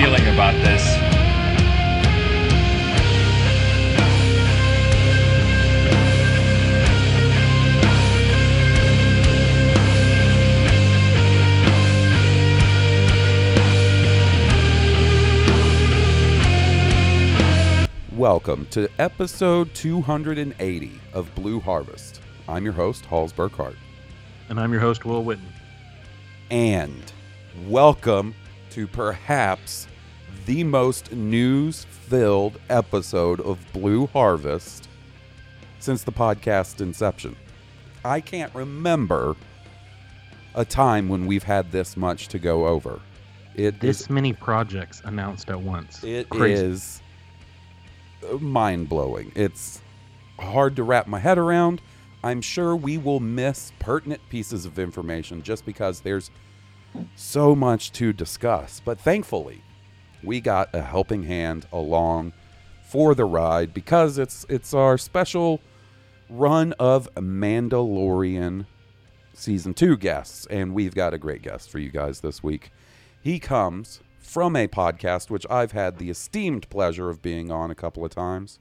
Feeling about this. Welcome to episode 280 of Blue Harvest. I'm your host, Halls Burkhart. And I'm your host, Will Witten. And welcome to perhaps the most news filled episode of Blue Harvest since the podcast inception. I can't remember a time when we've had this much to go over. It This is many projects announced at once. It Crazy. is mind blowing. It's hard to wrap my head around. I'm sure we will miss pertinent pieces of information just because there's so much to discuss. But thankfully, we got a helping hand along for the ride because it's it's our special run of Mandalorian season 2 guests and we've got a great guest for you guys this week. He comes from a podcast which I've had the esteemed pleasure of being on a couple of times.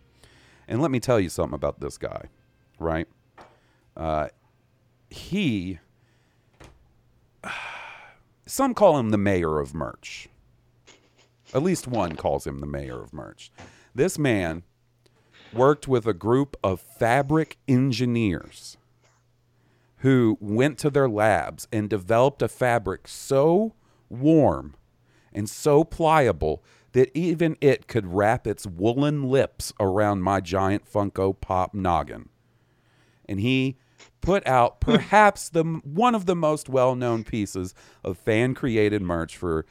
And let me tell you something about this guy, right? Uh, he, some call him the mayor of merch. At least one calls him the mayor of merch. This man worked with a group of fabric engineers who went to their labs and developed a fabric so warm and so pliable that even it could wrap its woolen lips around my giant Funko Pop noggin. And he put out perhaps the one of the most well-known pieces of fan-created merch for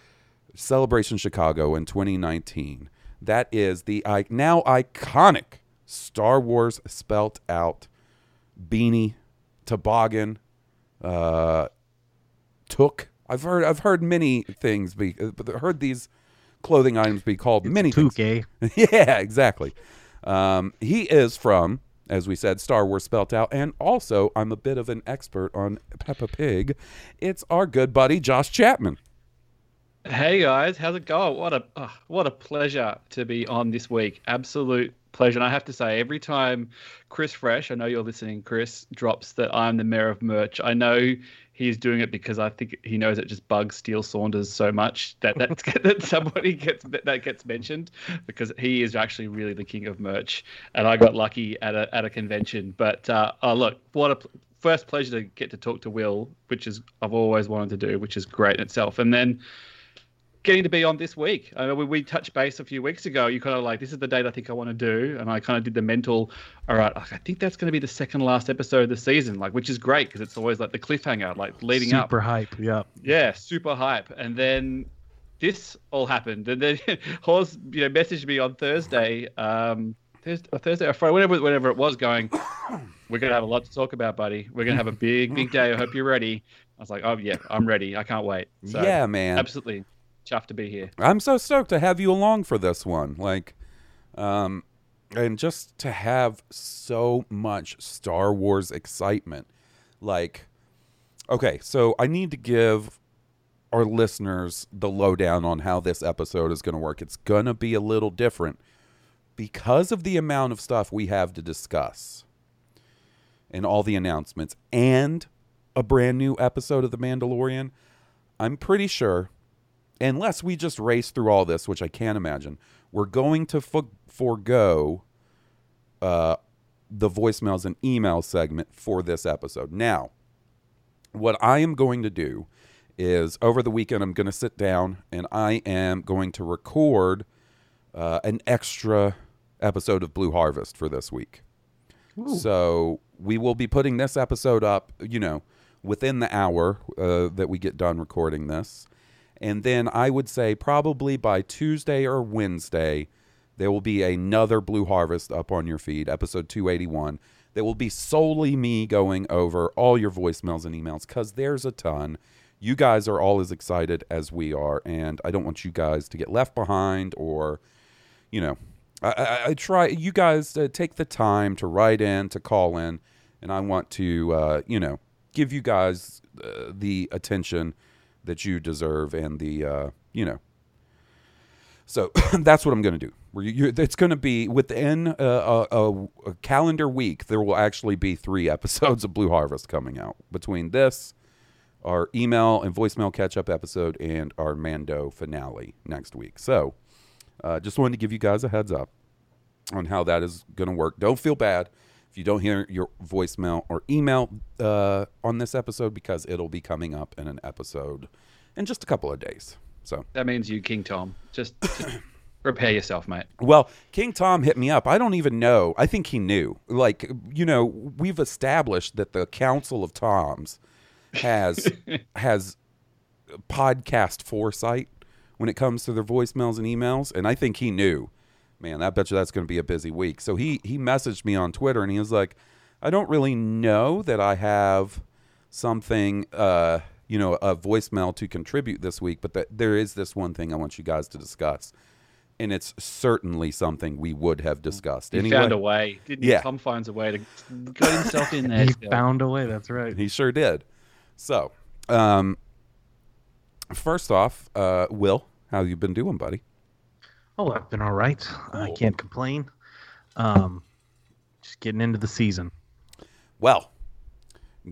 Celebration Chicago in 2019. That is the now iconic Star Wars spelt out beanie, toboggan, uh, took. I've heard I've heard many things be heard these clothing items be called many things. Yeah, exactly. Um, he is from, as we said, Star Wars spelt out, and also I'm a bit of an expert on Peppa Pig. It's our good buddy Josh Chapman. Hey guys, how's it going? What a uh, what a pleasure to be on this week. Absolute pleasure. And I have to say, every time Chris Fresh, I know you're listening, Chris drops that I'm the mayor of merch. I know he's doing it because I think he knows it just bugs Steele Saunders so much that that's, that somebody gets that, that gets mentioned because he is actually really the king of merch. And I got lucky at a at a convention. But uh, oh look, what a first pleasure to get to talk to Will, which is I've always wanted to do, which is great in itself. And then getting to be on this week. I know we, we touched base a few weeks ago. You kind of like, this is the date I think I want to do, and I kind of did the mental. All right, I think that's going to be the second last episode of the season, like, which is great because it's always like the cliffhanger, like leading up. Super hype. Yeah. Yeah, super hype. And then this all happened, and then Hawes, you know, messaged me on Thursday, um, Thursday, or Thursday or Friday, whatever, whatever it was, going, "We're gonna have a lot to talk about, buddy. We're gonna have a big, big day. I hope you're ready." I was like, "Oh yeah, I'm ready. I can't wait." So, yeah, man. absolutely chuffed to be here. I'm so stoked to have you along for this one. Like, um, and just to have so much Star Wars excitement. Like, okay, so I need to give our listeners the lowdown on how this episode is going to work. It's going to be a little different because of the amount of stuff we have to discuss and all the announcements and a brand new episode of The Mandalorian. I'm pretty sure, unless we just race through all this, which I can't imagine, we're going to fo- forego uh, the voicemails and email segment for this episode. Now, what I am going to do is over the weekend, I'm going to sit down and I am going to record uh, an extra episode of Blue Harvest for this week. So we will be putting this episode up, you know, within the hour uh, that we get done recording this. And then I would say probably by Tuesday or Wednesday, there will be another Blue Harvest up on your feed, episode 281. That will be solely me going over all your voicemails and emails because there's a ton. You guys are all as excited as we are, and I don't want you guys to get left behind or, you know, I, I, I try. You guys uh, take the time to write in, to call in, and I want to, uh, you know, give you guys uh, the attention that you deserve and the, uh, you know. So that's what I'm going to do. It's going to be within a, a, a, calendar week. There will actually be three episodes of Blue Harvest coming out between this, our email and voicemail catch up episode, and our Mando finale next week. So uh, just wanted to give you guys a heads up on how that is going to work. Don't feel bad if you don't hear your voicemail or email uh, on this episode because it'll be coming up in an episode in just a couple of days. So, That means you, King Tom. Just, just prepare yourself, mate. well, King Tom hit me up. I don't even know. I think he knew. Like, you know, we've established that the Council of Toms has has podcast foresight when it comes to their voicemails and emails, and I think he knew. Man, I bet you that's going to be a busy week. So he he messaged me on Twitter and he was like, "I don't really know that I have something, uh, you know, a voicemail to contribute this week, but that there is this one thing I want you guys to discuss." And it's certainly something we would have discussed. He anyway, found a way. Didn't he? Yeah. Tom finds a way to get himself in there. He still. found a way. That's right. He sure did. So, um, first off, uh, Will, how you been doing, buddy? Oh, I've been all right. I can't complain. Um, just getting into the season. Well,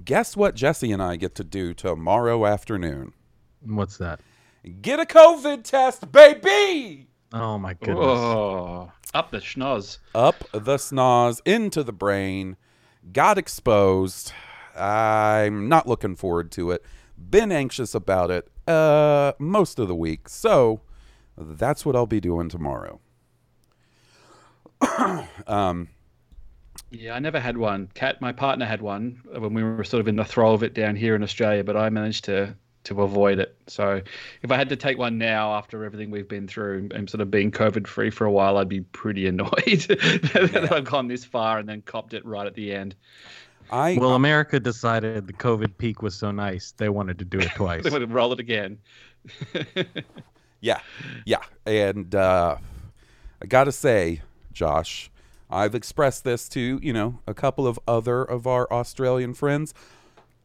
guess what Jesse and I get to do tomorrow afternoon? What's that? Get a COVID test, baby! Oh my goodness. Oh, up the schnoz. Up the snoz, into the brain, got exposed. I'm not looking forward to it. Been anxious about it uh, most of the week. So that's what I'll be doing tomorrow. um, Yeah, I never had one. Cat, my partner had one when we were sort of in the throw of it down here in Australia, but I managed to to avoid it. So if I had to take one now after everything we've been through and sort of being COVID free for a while, I'd be pretty annoyed that I've gone this far and then copped it right at the end. I Well, America decided the COVID peak was so nice they wanted to do it twice. They wanted to roll it again. Yeah, yeah, and uh, I gotta say, Josh, I've expressed this to you know a couple of other of our Australian friends.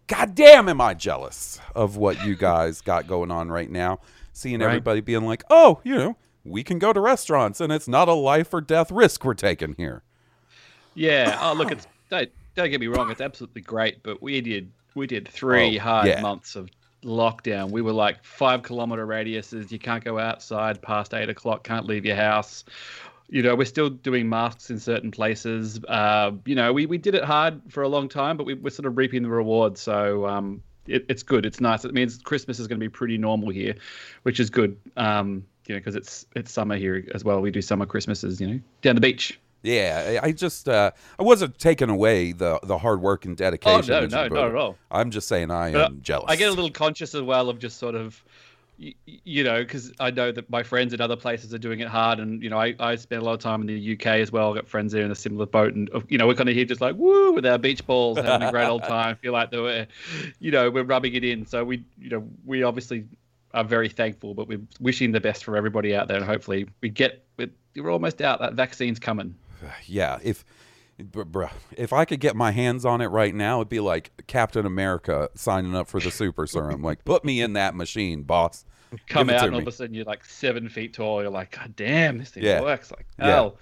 God damn, am I jealous of what you guys got going on right now? Seeing Right. everybody being like, oh, you know, we can go to restaurants and it's not a life or death risk we're taking here. Yeah. Oh, look, it's don't don't get me wrong, it's absolutely great, but we did we did three Oh, hard yeah. months of lockdown. We were like five kilometer radiuses. You can't go outside past eight o'clock. Can't leave your house. You know, we're still doing masks in certain places. Uh, you know, we, we did it hard for a long time, but we, we're sort of reaping the rewards. So um, it, it's good. It's nice. It means Christmas is going to be pretty normal here, which is good. Um, you know, because it's it's summer here as well. We do summer Christmases. You know, down the beach. Yeah, I just uh, I wasn't taking away the the hard work and dedication. Oh, no, no, not at all. I'm just saying I But am jealous. I get a little conscious as well of just sort of, you, you know, because I know that my friends in other places are doing it hard, and you know, I, I spend a lot of time in the UK as well. I've got friends there in a similar boat, and you know, we're kind of here just like woo with our beach balls, having a great old time. Feel like that we're, you know, we're rubbing it in. So we, you know, we obviously are very thankful, but we're wishing the best for everybody out there, and hopefully we get. We're almost out. That vaccine's coming. Yeah, if Br- bruh, if I could get my hands on it right now, it'd be like Captain America signing up for the super serum. Like, put me in that machine, boss. Come Give out and all me. of a sudden you're like seven feet tall. You're like, God damn, this thing Yeah. works like Yeah. hell.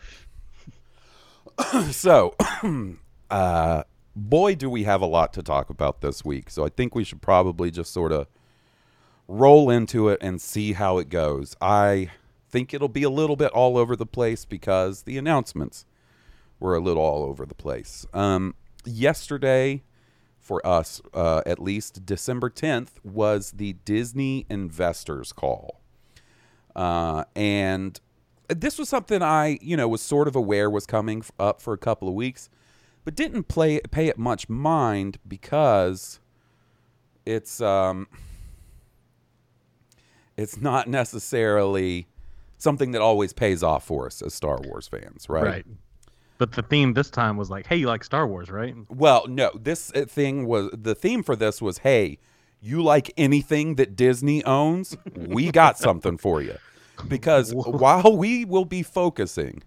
So, uh, boy, do we have a lot to talk about this week. So I think we should probably just sort of roll into it and see how it goes. I think it'll be a little bit all over the place because the announcements were a little all over the place. Um, yesterday, for us uh, at least, December 10th was the Disney Investors Call. Uh, and this was something I, you know, was sort of aware was coming up for a couple of weeks, but didn't play pay it much mind because it's um it's not necessarily something that always pays off for us as Star Wars fans, right? Right. But the theme this time was like, hey, you like Star Wars, right? Well, no, this uh, thing was the theme for this was, hey, you like anything that Disney owns? We got something for you. Because while we will be focusing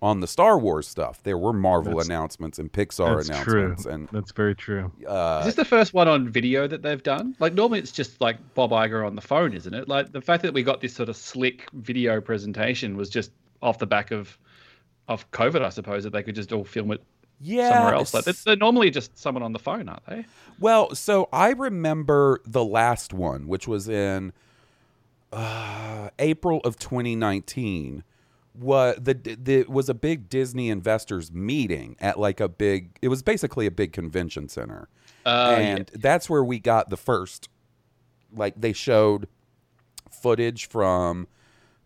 on the Star Wars stuff, there were Marvel That's- announcements and Pixar That's true. announcements and That's very true. uh, Is this the first one on video that they've done? Like normally it's just like Bob Iger on the phone, isn't it? Like the fact that we got this sort of slick video presentation was just off the back of of COVID, I suppose, that they could just all film it yeah, somewhere else. Like they're, they're normally just someone on the phone, aren't they? Well, so I remember the last one, which was in uh, April of 2019. What the, the was a big Disney investors meeting at like a big. It was basically a big convention center, Uh, yeah. and that's where we got the first. Like they showed footage from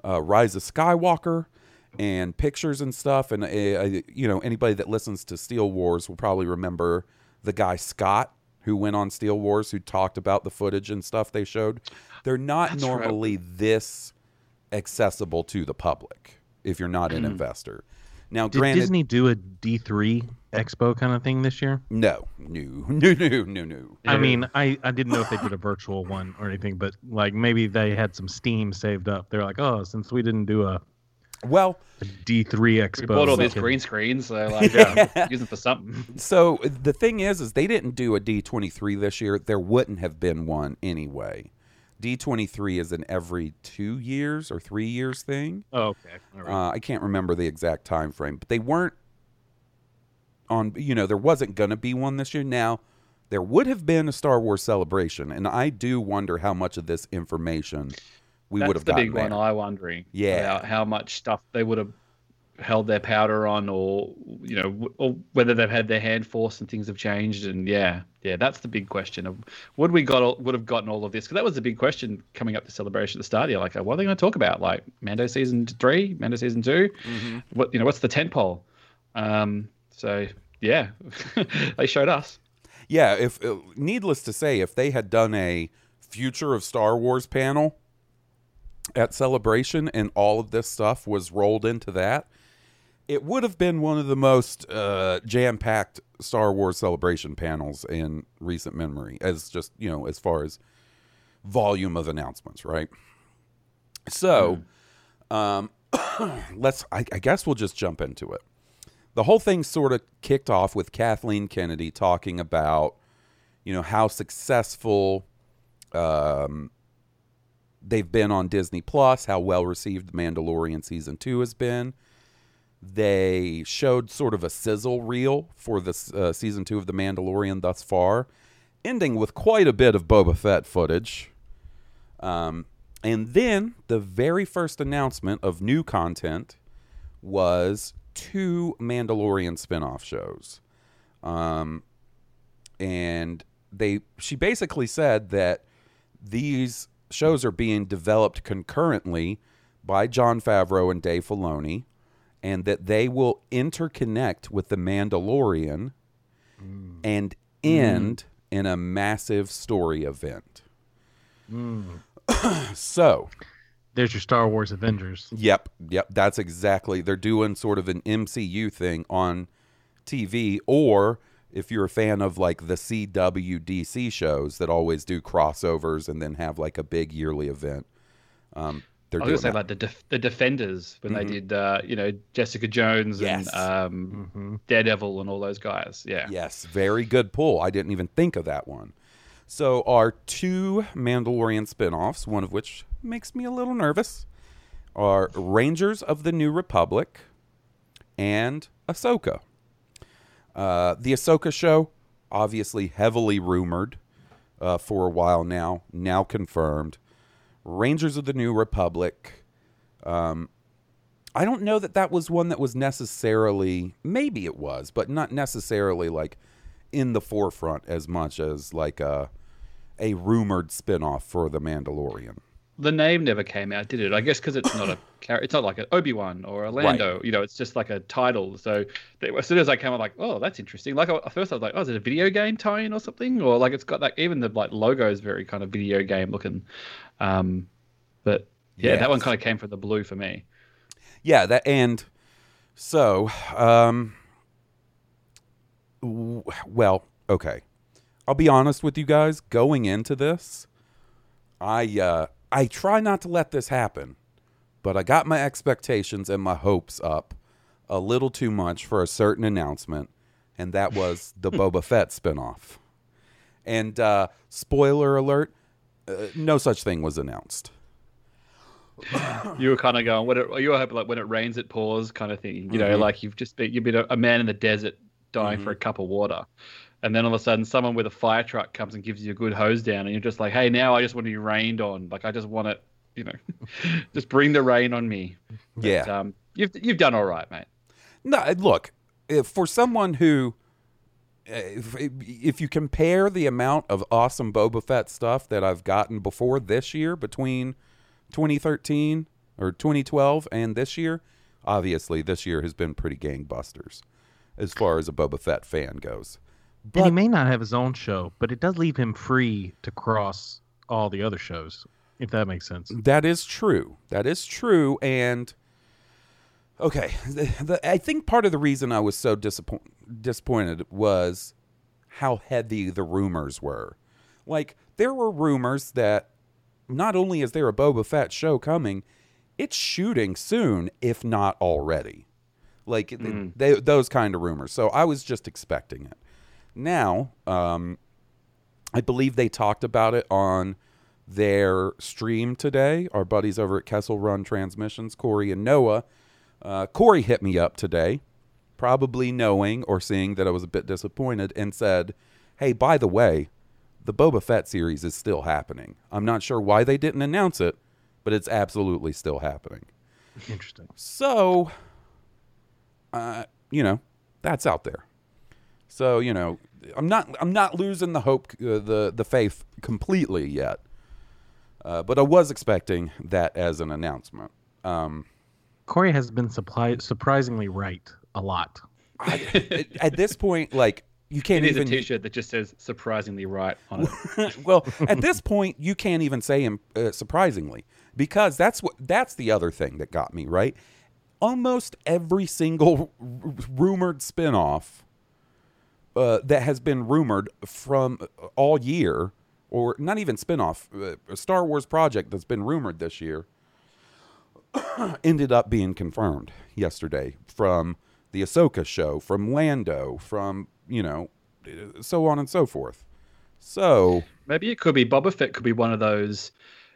uh, Rise of Skywalker and pictures and stuff. And, uh, you know, anybody that listens to Steel Wars will probably remember the guy Scott who went on Steel Wars who talked about the footage and stuff they showed. They're not That's right. normally this accessible to the public if you're not an hmm. investor. Now, Did granted, Disney do a D3 Expo kind of thing this year? no, no, no, no, no, no. I mean, I, I didn't know if they did a virtual one or anything, but like maybe they had some steam saved up. They're like, oh, since we didn't do a, Well, a D3 Expo, we bought all these green screens, so like, yeah, uh, use them for something. So the thing is, is they didn't do a D twenty three this year. There wouldn't have been one anyway. D twenty three is an every two years or three years thing. Oh, okay. Right. Uh, I can't remember the exact time frame, but they weren't on. You know, there wasn't going to be one this year. Now there would have been a Star Wars celebration, and I do wonder how much of this information we That's would have gotten. That's the big one there. I wondering. Yeah. about how much stuff they would have held their powder on, or you know, or whether they've had their hand forced and things have changed. And yeah, yeah, that's the big question of would we got all, would have gotten all of this? Because that was the big question coming up to celebration at the start. You're like, what are they going to talk about? Like Mando season three, Mando season 2 Mm-hmm. What you know? What's the tent pole? Um, so yeah, they showed us. Yeah, if uh, needless to say, if they had done a future of Star Wars panel at Celebration and all of this stuff was rolled into that, it would have been one of the most uh, jam-packed Star Wars Celebration panels in recent memory, as just you know, as far as volume of announcements, right? So, um, let's. I, I guess we'll just jump into it the whole thing sort of kicked off with Kathleen Kennedy talking about, you know, how successful um, they've been on Disney Plus, how well received The Mandalorian season two has been. They showed sort of a sizzle reel for this uh, season two of The Mandalorian thus far, ending with quite a bit of Boba Fett footage. Um, and then the very first announcement of new content was two Mandalorian spin-off shows. Um, and they she basically said that these shows are being developed concurrently by Jon Favreau and Dave Filoni and that they will interconnect with the Mandalorian and end in a massive story event. so, There's your Star Wars Avengers. Yep, yep, that's exactly. They're doing sort of an MCU thing on TV, or if you're a fan of like the CWDC shows that always do crossovers and then have like a big yearly event. Um, they're I was gonna say that. like the def- the Defenders when Mhm. they did uh, you know Jessica Jones Yes. and um, Mhm. Daredevil and all those guys. Yeah. Yes, very good pull. I didn't even think of that one. So, our two Mandalorian spin-offs, one of which makes me a little nervous, are Rangers of the New Republic and Ahsoka. Uh, the Ahsoka show, obviously heavily rumored uh, for a while now, now confirmed. Rangers of the New Republic. Um, I don't know that that was one that was necessarily, maybe it was, but not necessarily like in the forefront as much as like a, a rumored spinoff for The Mandalorian. The name never came out, did it? I guess because it's not a char- it's not like an Obi Wan or a Lando. You know, it's just like a title. So they, as soon as I came, I'm like, oh, that's interesting. Like at first, I was like, oh, is it a video game tie-in or something? Or like it's got like even the like logo is very kind of video game looking. Um, but yeah, that one kind of came from the blue for me. Yeah, that and so um w- well, okay. I'll be honest with you guys, going into this, I uh I try not to let this happen, but I got my expectations and my hopes up a little too much for a certain announcement, and that was the Boba Fett spinoff. And uh spoiler alert, uh, no such thing was announced. You were kind of going, when it, you were hoping like when it rains, it pours, kind of thing. You know, Mhm. like you've just been you've been a, a man in the desert dying for a cup of water, and then all of a sudden, someone with a fire truck comes and gives you a good hose down, and you're just like, hey, now I just want to be rained on. Like I just want it, you know, just bring the rain on me. But, Yeah. um, you've you've done all right, mate. No, look, if for someone who, if, if you compare the amount of awesome Boba Fett stuff that I've gotten before this year, between 2013 or 2012 and this year, obviously this year has been pretty gangbusters as far as a Boba Fett fan goes. and he may not have his own show, but it does leave him free to cross all the other shows, if that makes sense. That is true. That is true. And okay, the, the, I think part of the reason I was so disappoint, disappointed was how heavy the rumors were. Like there were rumors that not only is there a Boba Fett show coming, it's shooting soon, if not already. Like th- they, those kind of rumors. So I was just expecting it. Now, um, I believe they talked about it on their stream today. Our buddies over at Kessel Run Transmissions, Corey and Noah. Uh, Corey hit me up today, probably knowing or seeing that I was a bit disappointed, and said, Hey, by the way, the Boba Fett series is still happening. I'm not sure why they didn't announce it, but it's absolutely still happening. Interesting. So, uh, you know, that's out there. So, you know, I'm not I'm not losing the hope, uh, the the faith completely yet. Uh, but I was expecting that as an announcement. Um, Corey has been supply- surprisingly right a lot. I, at this point, like you can't is a even T-shirt that just says "surprisingly right" on it. well, at this point, you can't even say uh, surprisingly because that's what that's the other thing that got me right. Almost every single r- rumored spinoff uh, that has been rumored from uh, all year, or not even spinoff, uh, a Star Wars project that's been rumored this year, ended up being confirmed yesterday from the Ahsoka show, from Lando, from you know, so on and so forth. So Maybe it could be Boba Fett could be one of those,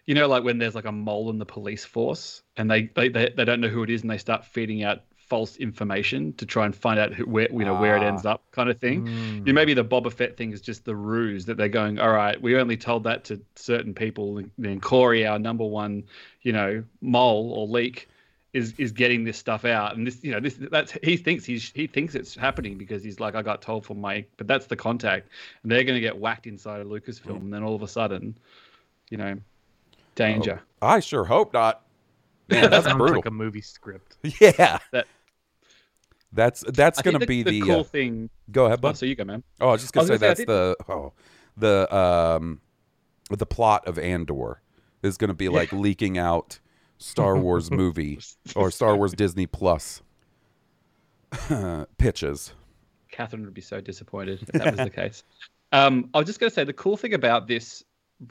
you know, like when there's like a mole in the police force and they they, they, they don't know who it is and they start feeding out false information to try and find out who, where you know where it ends ah. up kind of thing. You hmm. know, maybe the Boba Fett thing is just the ruse that they're going, all right, we only told that to certain people. And then Corey, our number one, you know, mole or leak, is is getting this stuff out. And this, you know, this that's he thinks he's he thinks it's happening because he's like, I got told from Mike, but that's the contact, and they're going to get whacked inside a Lucasfilm, and then all of a sudden, you know, danger. Oh, I sure hope not. Man, that's Sounds brutal. like a movie script. yeah, That- that's that's gonna think be the, the. cool uh, thing. go ahead, Oh, so you go, man. Oh, I was just gonna I say that's the oh the um the plot of Andor is gonna be like leaking out Star Wars movie or Star Wars Disney Plus pitches. Catherine would be so disappointed if that was the case. Um, I was just going to say the cool thing about this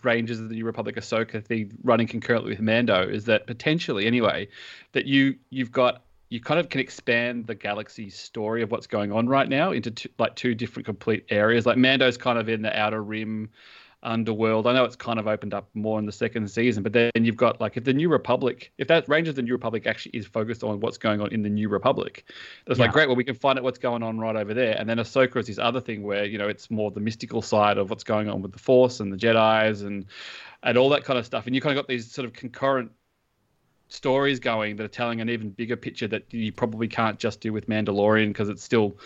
Rangers of the New Republic Ahsoka thing running concurrently with Mando is that potentially anyway that you you've got you kind of can expand the galaxy story of what's going on right now into two, like two different complete areas. Like Mando's kind of in the outer rim underworld. I know it's kind of opened up more in the second season, but then you've got like if the New Republic, if that Rangers of the New Republic actually is focused on what's going on in the New Republic, it's like great. Well, we can find out what's going on right over there, and then Ahsoka is this other thing where you know it's more the mystical side of what's going on with the Force and the Jedi's and and all that kind of stuff, and you kind of got these sort of concurrent stories going that are telling an even bigger picture that you probably can't just do with Mandalorian because it's still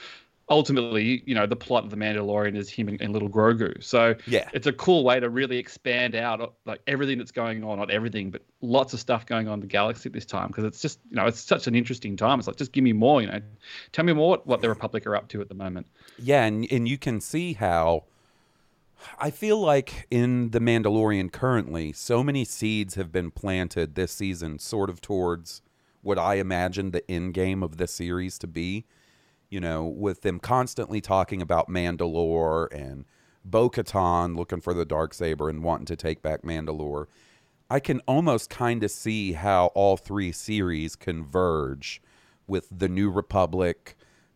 ultimately, you know, the plot of the Mandalorian is him and, and little Grogu. So Yeah. it's a cool way to really expand out like everything that's going on, not everything, but lots of stuff going on in the galaxy at this time because it's just, you know, it's such an interesting time. It's like just give me more, you know, tell me more what, what the Republic are up to at the moment. Yeah, and and you can see how I feel like in The Mandalorian currently, so many seeds have been planted this season, sort of towards what I imagine the end game of this series to be. You know, with them constantly talking about Mandalore and Bo Katan looking for the dark saber and wanting to take back Mandalore. I can almost kind of see how all three series converge with the New Republic,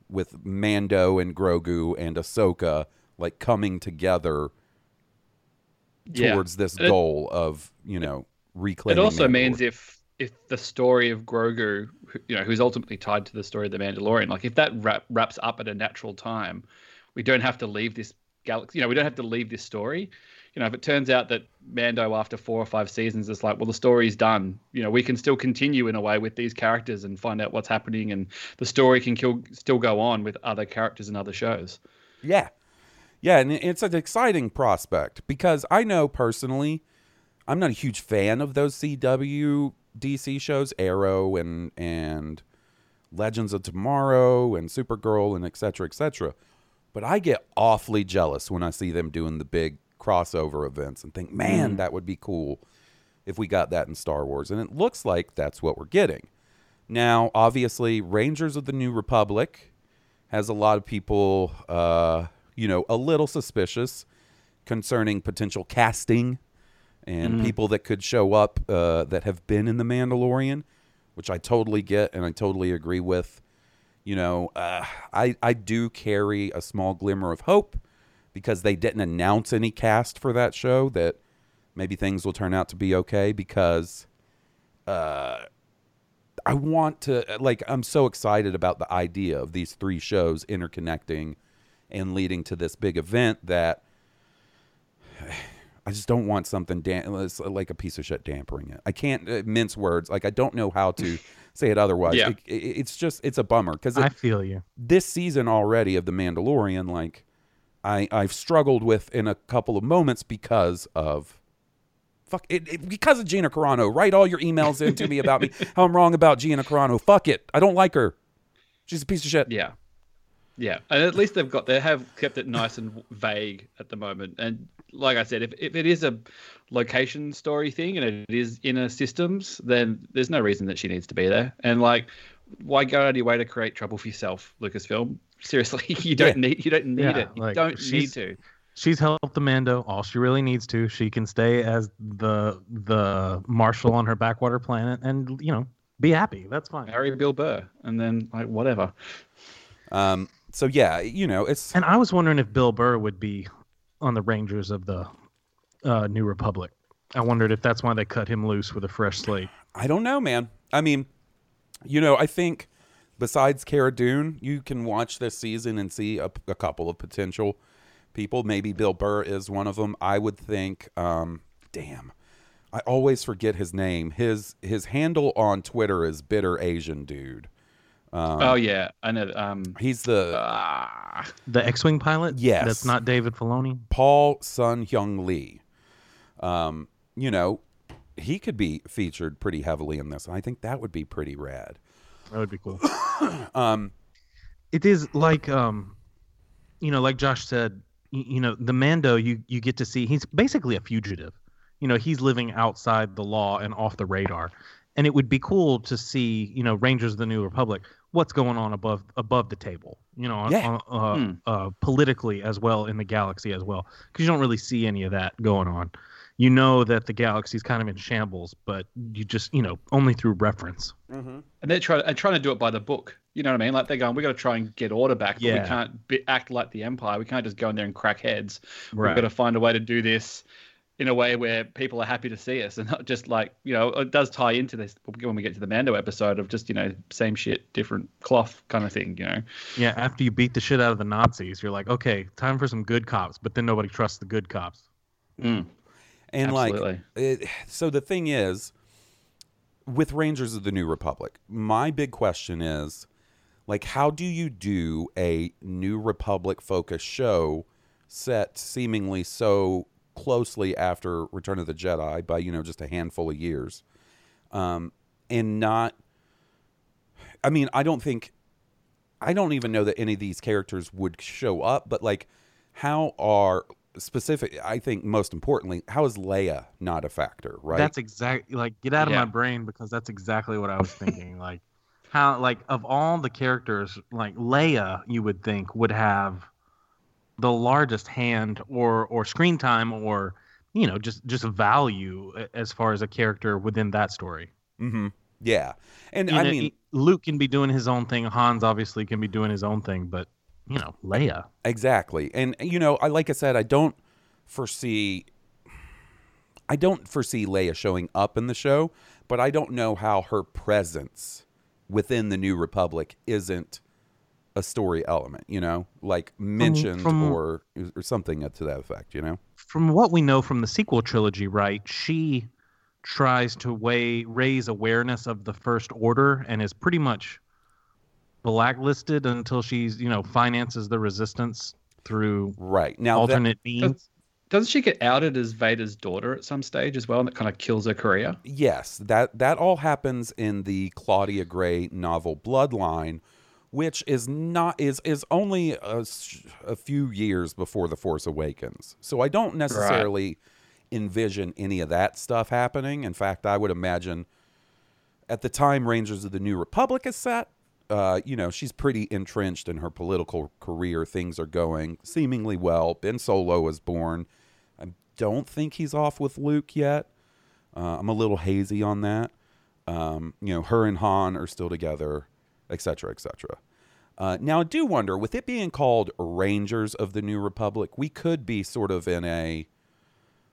with Mando and Grogu and Ahsoka, like coming together Yeah. towards this it- goal of you know reclaiming. It also means if if the story of Grogu, you know, who's ultimately tied to the story of the Mandalorian, like if that wrap, wraps up at a natural time, we don't have to leave this galaxy. You know, we don't have to leave this story. You know, if it turns out that Mando after four or five seasons is like, well, the story's done. You know, we can still continue in a way with these characters and find out what's happening, and the story can kill, still go on with other characters and other shows. Yeah. Yeah, and it's an exciting prospect because I know personally I'm not a huge fan of those CW DC shows, Arrow and and Legends of Tomorrow and Supergirl and et cetera, et cetera. But I get awfully jealous when I see them doing the big crossover events and think, man, that would be cool if we got that in Star Wars. And it looks like that's what we're getting. Now, obviously, Rangers of the New Republic has a lot of people, uh, you know, a little suspicious concerning potential casting and people that could show up uh, that have been in The Mandalorian, which I totally get and I totally agree with. You know, uh, I I do carry a small glimmer of hope because they didn't announce any cast for that show that maybe things will turn out to be okay because uh, I want to like I'm so excited about the idea of these three shows interconnecting and leading to this big event that I just don't want something dam- like a piece of shit dampering it. I can't uh, mince words. Like I don't know how to say it otherwise. Yeah. It, it- it's just it's a bummer because I feel you. this season already of The Mandalorian, like I I've struggled with in a couple of moments because of fuck it, it- because of Gina Carano. Write all your emails into me about me how I'm wrong about Gina Carano. Fuck it, I don't like her. She's a piece of shit. Yeah. Yeah. And at least they've got they have kept it nice and vague at the moment. And like I said, if, if it is a location story thing and it is inner systems, then there's no reason that she needs to be there. And like why go out of your way to create trouble for yourself, Lucasfilm? Seriously, you don't Yeah. need you don't need Yeah, it. You like, don't need she's- to. She's helped the Mando all she really needs to. She can stay as the the marshal on her backwater planet, and you know, be happy. That's fine. Marry Bill Burr and then like whatever. Um. So yeah, you know, it's And I was wondering if Bill Burr would be on the Rangers of the uh, New Republic. I wondered if that's why they cut him loose with a fresh slate. I don't know, man. I mean, you know, I think besides Cara Dune, you can watch this season and see a, a couple of potential people. Maybe Bill Burr is one of them. I would think. Um, damn, I always forget his name. His his handle on Twitter is bitter Asian dude. Oh yeah, I know. Um, He's the ah, The X-wing pilot. Yes. that's not David Filoni. Paul Sun Hyung Lee. Um, you know, he could be featured pretty heavily in this. and I think that would be pretty rad. That would be cool. Um, it is like um you know like josh said y- you know the mando you you get to see he's basically a fugitive you know he's living outside the law and off the radar and it would be cool to see you know rangers of the new republic what's going on above above the table you know Yeah. on, uh, uh, politically as well in the galaxy as well because you don't really see any of that going on you know that the galaxy's kind of in shambles, but you just you know only through reference. and they're trying and trying to do it by the book. You know what I mean? Like they're going, we got to try and get order back, but Yeah. we can't be, act like the Empire. We can't just go in there and crack heads. Right. We've got to find a way to do this in a way where people are happy to see us, and not just like you know, it does tie into this when we get to the Mando episode of just you know, same shit, different cloth kind of thing. You know? Yeah, after you beat the shit out of the Nazis, you're like, okay, time for some good cops. But then nobody trusts the good cops. Mm. And Absolutely. like, it, so the thing is, with Rangers of the New Republic, my big question is, like, how do you do a New Republic focused show set seemingly so closely after Return of the Jedi by you know just a handful of years, um, and not? I mean, I don't think, I don't even know that any of these characters would show up, but like, how are specific? I think most importantly, how is Leia not a factor? Right? That's exactly like get out of Yeah. my brain because that's exactly what I was thinking. like how like of all the characters, like Leia, you would think would have the largest hand or or screen time or you know just just value as far as a character within that story. hmm Yeah, and You I know, mean, Luke can be doing his own thing. Hans obviously can be doing his own thing, but you know, Leia. exactly. And you know, I like I said, I don't foresee, I don't foresee Leia showing up in the show, but I don't know how her presence within the New Republic isn't a story element. You know, like mentioned from- or or something to that effect. You know. from what we know from the sequel trilogy, right, she tries to weigh, raise awareness of the First Order and is pretty much blacklisted until she's, you know, finances the resistance through Right now, that, alternate means. Doesn't she get outed as Vader's daughter at some stage as well, and it kind of kills her career? Yes, that that all happens in the Claudia Gray novel Bloodline, which is not is is only a few years before The Force Awakens. So I don't necessarily envision any of that stuff happening. In fact, I would imagine at the time Rangers of the New Republic is set, uh, you know, she's pretty entrenched in her political career. Things are going seemingly well. Ben Solo is born. I don't think he's off with Luke yet. Uh, I'm a little hazy on that. Um, you know, her and Han are still together, et cetera, et cetera. Uh, now, I do wonder, with it being called Rangers of the New Republic, we could be sort of in a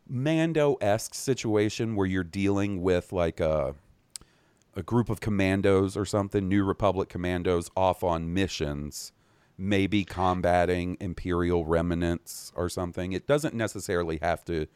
Mando esque situation where you're dealing with like a a group of commandos or something, New Republic commandos off on missions, maybe combating Imperial remnants or something. It doesn't necessarily have to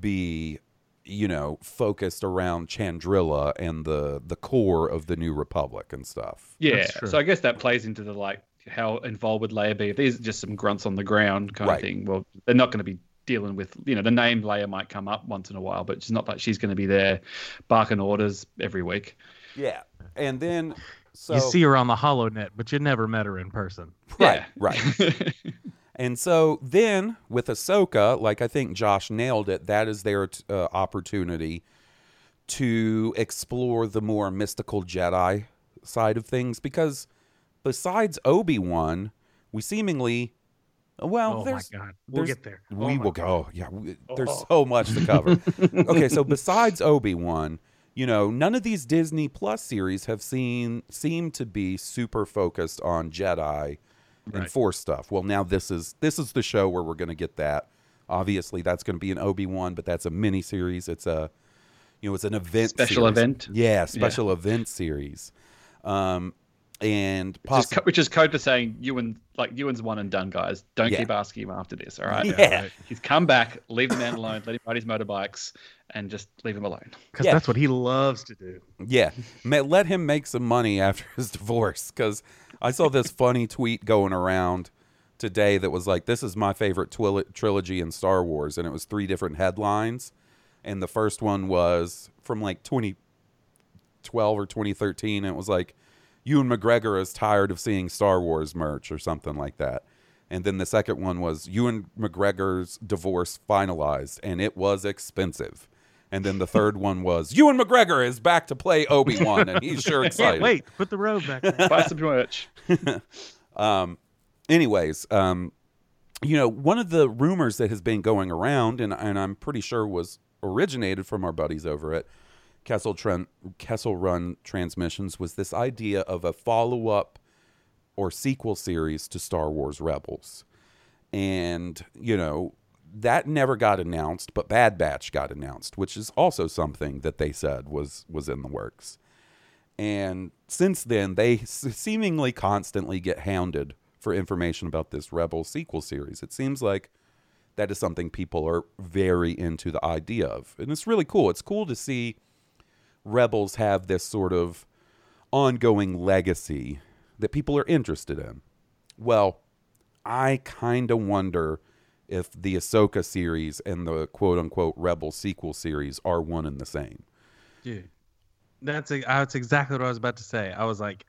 be, you know, focused around Chandrila and the the core of the New Republic and stuff. Yeah. So I guess that plays into the like how involved would Leia be? If these are just some grunts on the ground kind Right. of thing, well, they're not going to be dealing with you know the name Leia might come up once in a while, but it's not like she's going to be there barking orders every week. Yeah. And then so you see her on the HoloNet, but you never met her in person. Right, Yeah. right. And so then with Ahsoka, like I think Josh nailed it, that is their uh, opportunity to explore the more mystical Jedi side of things because besides Obi-Wan, we seemingly well, oh my god. We'll get there. we Oh my will God. go. Yeah, we, there's so much to cover. okay, so besides Obi Wan, you know, none of these Disney Plus series have seen seem to be super focused on Jedi and Force stuff. Well, now this is this is the show where we're going to get that. Obviously, that's going to be an Obi Wan, but that's a mini series. It's a you know, it's an event Special series. event? Yeah, special event series. Um, and Which is, possi- co- which is code for saying Ewan, like Ewan's one and done, guys. Don't Yeah. keep asking him after this. All right. Yeah. He's come back. Leave the man alone. Let him ride his motorbikes, and just leave him alone. Because Yeah. that's what he loves to do. Yeah, let him make some money after his divorce. Because I saw this funny tweet going around today that was like, "This is my favorite twil- trilogy in Star Wars," and it was three different headlines, and the first one was from like 2012 or 2013. And it was like, "Ewan McGregor is tired of seeing Star Wars merch" or something like that. And then the second one was Ewan McGregor's divorce finalized, and it was expensive. And then the third one was Ewan McGregor is back to play Obi Wan, and he's sure excited. Wait. Put the robe back. there. Buy some merch. Um, anyways, um, you know, one of the rumors that has been going around, and, and I'm pretty sure was originated from our buddies over at Kessel, Tren- Kessel Run Transmissions, was this idea of a follow up or sequel series to Star Wars Rebels. And, you know, that never got announced, but Bad Batch got announced, which is also something that they said was was in the works. And since then, they seemingly constantly get hounded for information about this Rebel sequel series. It seems like that is something people are very into the idea of. And it's really cool. It's cool to see Rebels have this sort of ongoing legacy that people are interested in. Well, I kind of wonder if the Ahsoka series and the quote unquote Rebel sequel series are one and the same. Dude, that's that's exactly what I was about to say. I was like,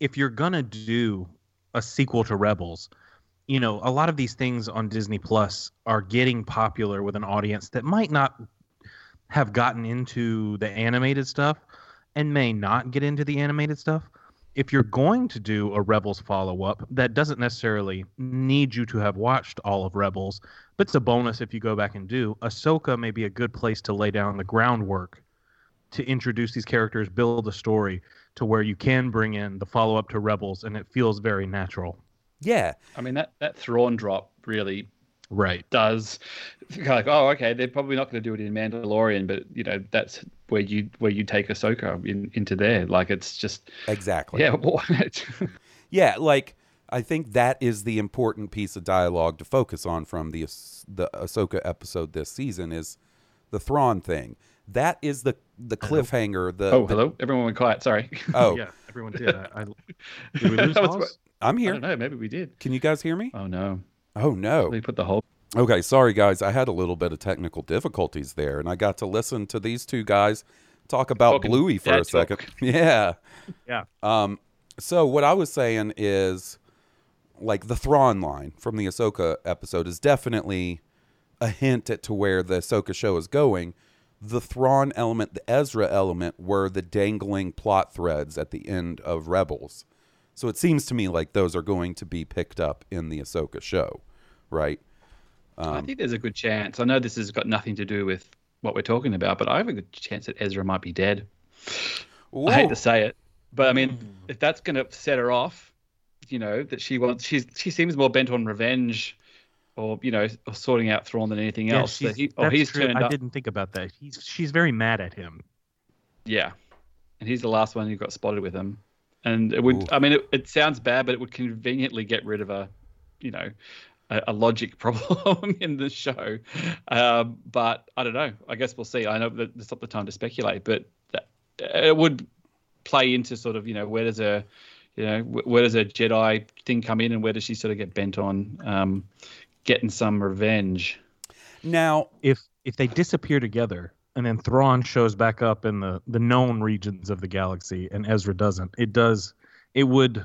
if you're gonna do a sequel to Rebels, you know, a lot of these things on Disney Plus are getting popular with an audience that might not have gotten into the animated stuff and may not get into the animated stuff. If you're going to do a Rebels follow up, that doesn't necessarily need you to have watched all of Rebels, but it's a bonus if you go back and do. Ahsoka may be a good place to lay down the groundwork to introduce these characters, build a story to where you can bring in the follow up to Rebels and it feels very natural. Yeah. I mean that that Thrawn drop really Right. does kind of like oh okay they're probably not going to do it in Mandalorian but you know that's where you where you take Ahsoka in, into there like it's just Exactly. yeah Yeah, like I think that is the important piece of dialogue to focus on from the Ahs- the Ahsoka episode this season is the Thrawn thing. That is the the cliffhanger. The oh the- hello everyone went quiet sorry oh, Yeah, everyone did. I, I, did we lose was, I'm I here. don't know maybe we did Can you guys hear me? oh no Oh no. we put the whole Okay, sorry guys. I had a little bit of technical difficulties there, and I got to listen to these two guys talk about Talking Bluey for a second. talk. Yeah. Yeah. Um. So what I was saying is, like the Thrawn line from the Ahsoka episode is definitely a hint at to where the Ahsoka show is going. The Thrawn element, the Ezra element, were the dangling plot threads at the end of Rebels. So it seems to me like those are going to be picked up in the Ahsoka show, right? I um, think there's a good chance I know this has got nothing to do with what we're talking about but I have a good chance that Ezra might be dead I hate to say it, but I mean, hmm. if that's going to set her off, you know, that she wants, she's she seems more bent on revenge, or you know, or sorting out Thrawn than anything Yeah, else. she's, that he, or that's he's true. turned I up, didn't think about that. He's she's very mad at him. yeah, and he's the last one who got spotted with him, and it would, Ooh. I mean, it, it sounds bad, but it would conveniently get rid of a, you know. A, a logic problem in the show, um, but I don't know. I guess we'll see. I know that it's not the time to speculate, but that, it would play into sort of you know where does a you know where does a Jedi thing come in and where does she sort of get bent on um, getting some revenge? Now, If if they disappear together and then Thrawn shows back up in the the known regions of the galaxy and Ezra doesn't, it does. It would.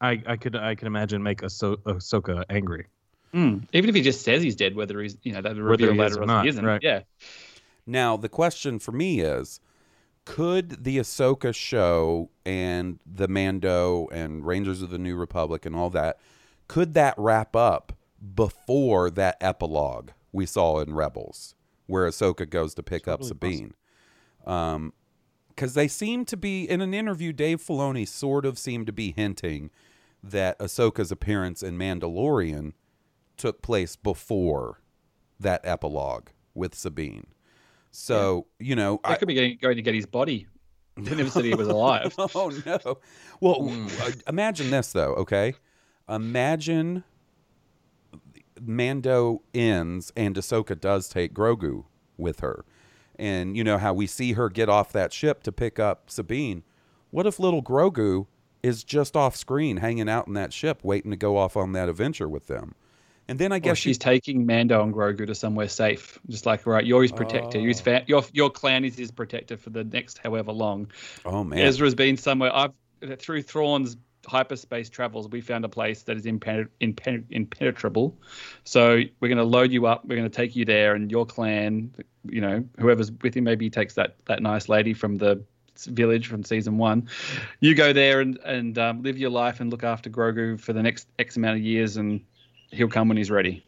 I, I could I could imagine make Ahso- Ahsoka angry. Hmm. Even if he just says he's dead, whether he's you know that Whether reveal he is later or not, he isn't. right. Yeah, Now, the question for me is could the Ahsoka show and the Mando and Rangers of the New Republic and all that, could that wrap up before that epilogue we saw in Rebels, where Ahsoka goes to pick up Totally Sabine? Um, because they seem to be in an interview, Dave Filoni sort of seemed to be hinting that Ahsoka's appearance in Mandalorian took place before that epilogue with Sabine. So, you know, I could be getting, going to get his body. They never said he was alive. oh no. Well, uh, imagine this though, okay? Imagine Mando ends and Ahsoka does take Grogu with her. And you know how we see her get off that ship to pick up Sabine. What if little Grogu is just off screen hanging out in that ship waiting to go off on that adventure with them? And then I Or guess she's she's taking Mando and Grogu to somewhere safe. Just like, right, you're his protector. You're his Oh. fa- your your clan is his protector for the next however long. Oh man. Ezra's been somewhere. I've through Thrawn's hyperspace travels, we found a place that is impen- impen- impenetrable. So we're going to load you up. We're going to take you there, and your clan, you know, whoever's with him, maybe he takes that that nice lady from the village from season one. You go there and and um, live your life and look after Grogu for the next X amount of years, and he'll come when he's ready.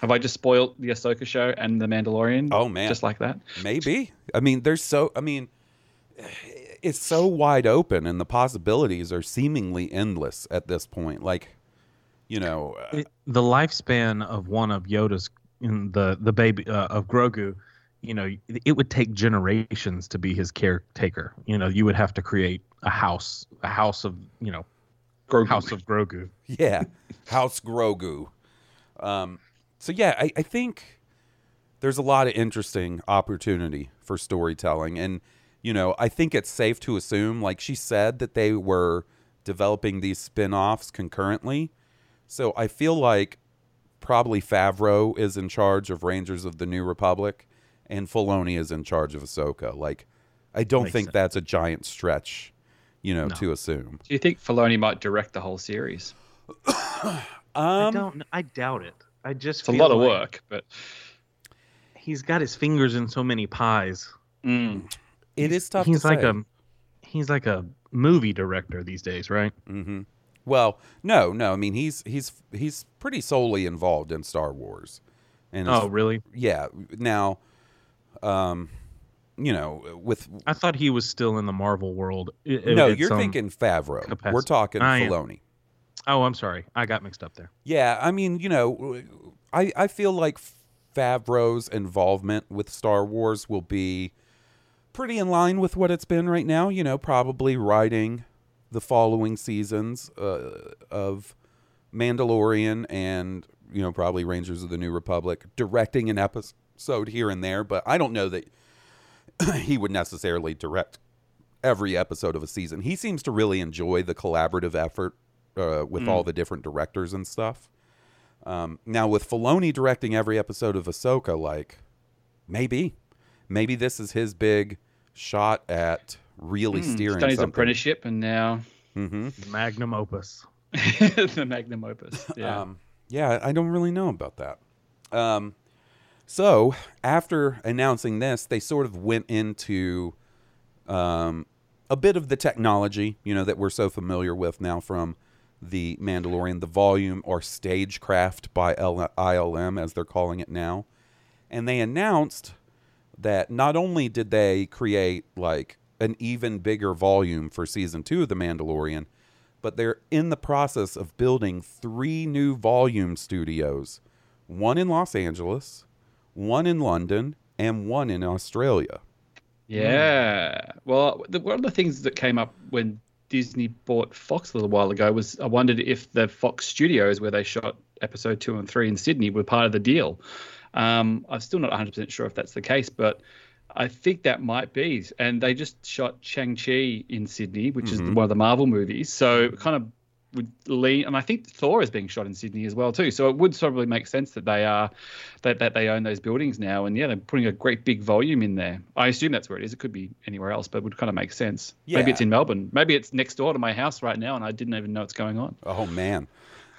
Have I just spoiled the Ahsoka show and the Mandalorian? Oh, man. just like that. Maybe. I mean, there's so. I mean, it's so wide open, and the possibilities are seemingly endless at this point. Like, you know, uh, It- the lifespan of one of Yoda's in the the baby uh, of Grogu, you know, it would take generations to be his caretaker. You know, you would have to create a house, a house of you know, Grogu. house of Grogu. yeah, House Grogu. Um, so yeah, I, I think there's a lot of interesting opportunity for storytelling, and you know, I think it's safe to assume, like she said, that they were developing these spin-offs concurrently. So I feel like probably Favreau is in charge of Rangers of the New Republic, and Filoni is in charge of Ahsoka. Like, I don't Makes think sense. that's a giant stretch, you know, No. to assume. Do you think Filoni might direct the whole series? I Um, don't. I doubt it. I just. It's a feel lot of like work, but He's got his fingers in so many pies. mm, it is tough. he's to like say. a. He's like a movie director these days, right? hmm Well, no, no. I mean, he's he's he's pretty solely involved in Star Wars, and Oh, really? yeah. Now, um, you know, with I thought he was still in the Marvel world. i- i- no, at you're some- thinking Favreau. capacity. We're talking I am. Oh, I'm sorry. I got mixed up there. Yeah, I mean, you know, I I feel like Favreau's involvement with Star Wars will be pretty in line with what it's been right now. You know, probably writing the following seasons uh, of Mandalorian and you know probably Rangers of the New Republic, directing an episode here and there. But I don't know that he would necessarily direct every episode of a season. He seems to really enjoy the collaborative effort uh, with all the different directors and stuff. Um, now with Filoni directing every episode of Ahsoka, like maybe, maybe this is his big shot at really mm, steering done his something. apprenticeship, and now hmm Magnum opus. the magnum opus. Yeah. Um, yeah, I don't really know about that. Um, so after announcing this, they sort of went into um, a bit of the technology, you know, that we're so familiar with now from the Mandalorian, the volume or stagecraft by L- ILM, as they're calling it now. And they announced that not only did they create like an even bigger volume for season two of The Mandalorian, but they're in the process of building three new volume studios one in Los Angeles, one in London, and one in Australia. Yeah. Well, the, one of the things that came up when Disney bought Fox a little while ago was I wondered if the Fox studios where they shot episode two and three in Sydney were part of the deal. Um, I'm still not 100% sure if that's the case, but I think that might be. And they just shot Shang-Chi in Sydney, which is one of the Marvel movies. So kind of would lean, and I think Thor is being shot in Sydney as well too. So it would probably make sense that they are that, that they own those buildings now, and yeah, they're putting a great big volume in there. I assume that's where it is. It could be anywhere else, but it would kind of make sense. Yeah. Maybe it's in Melbourne. Maybe it's next door to my house right now, and I didn't even know what's going on. Oh man.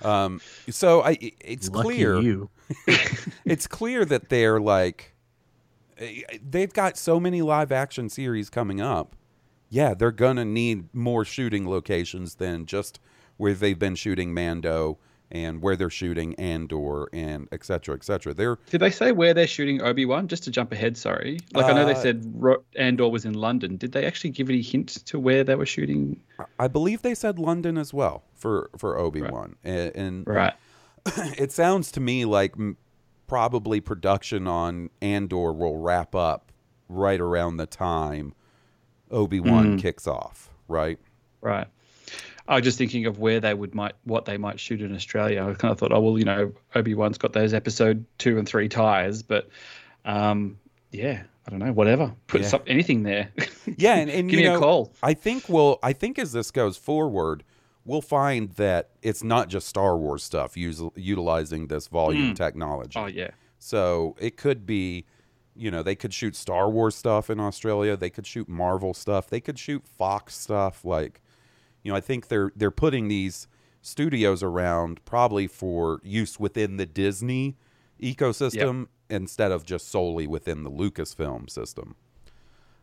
Um, so I, it's Lucky clear you. it's clear that they're like eh, they've got so many live action series coming up. Yeah, they're gonna need more shooting locations than just where they've been shooting Mando and where they're shooting Andor and et cetera, et cetera. They're Did they say where they're shooting Obi Wan? Just to jump ahead, sorry. Like I know they Uh, said Ro- Andor was in London. Did they actually give any hint to where they were shooting? I believe they said London as well for for Obi Wan, and, and Right. it sounds to me like probably production on Andor will wrap up right around the time Obi Wan Mm. kicks off, right? Right. I was just thinking of where they would might what they might shoot in Australia. I kind of thought, oh well, you know, Obi Wan's got those episode two and three ties, but um, yeah, I don't know, whatever. Put Yeah. some, anything there. Yeah, and, and Give you me a call. I think we'll. I think as this goes forward, we'll find that it's not just Star Wars stuff us, utilizing this volume technology. oh yeah, So it could be, you know, they could shoot Star Wars stuff in Australia. They could shoot Marvel stuff. They could shoot Fox stuff. Like, you know, I think they're they're putting these studios around probably for use within the Disney ecosystem instead of just solely within the Lucasfilm system.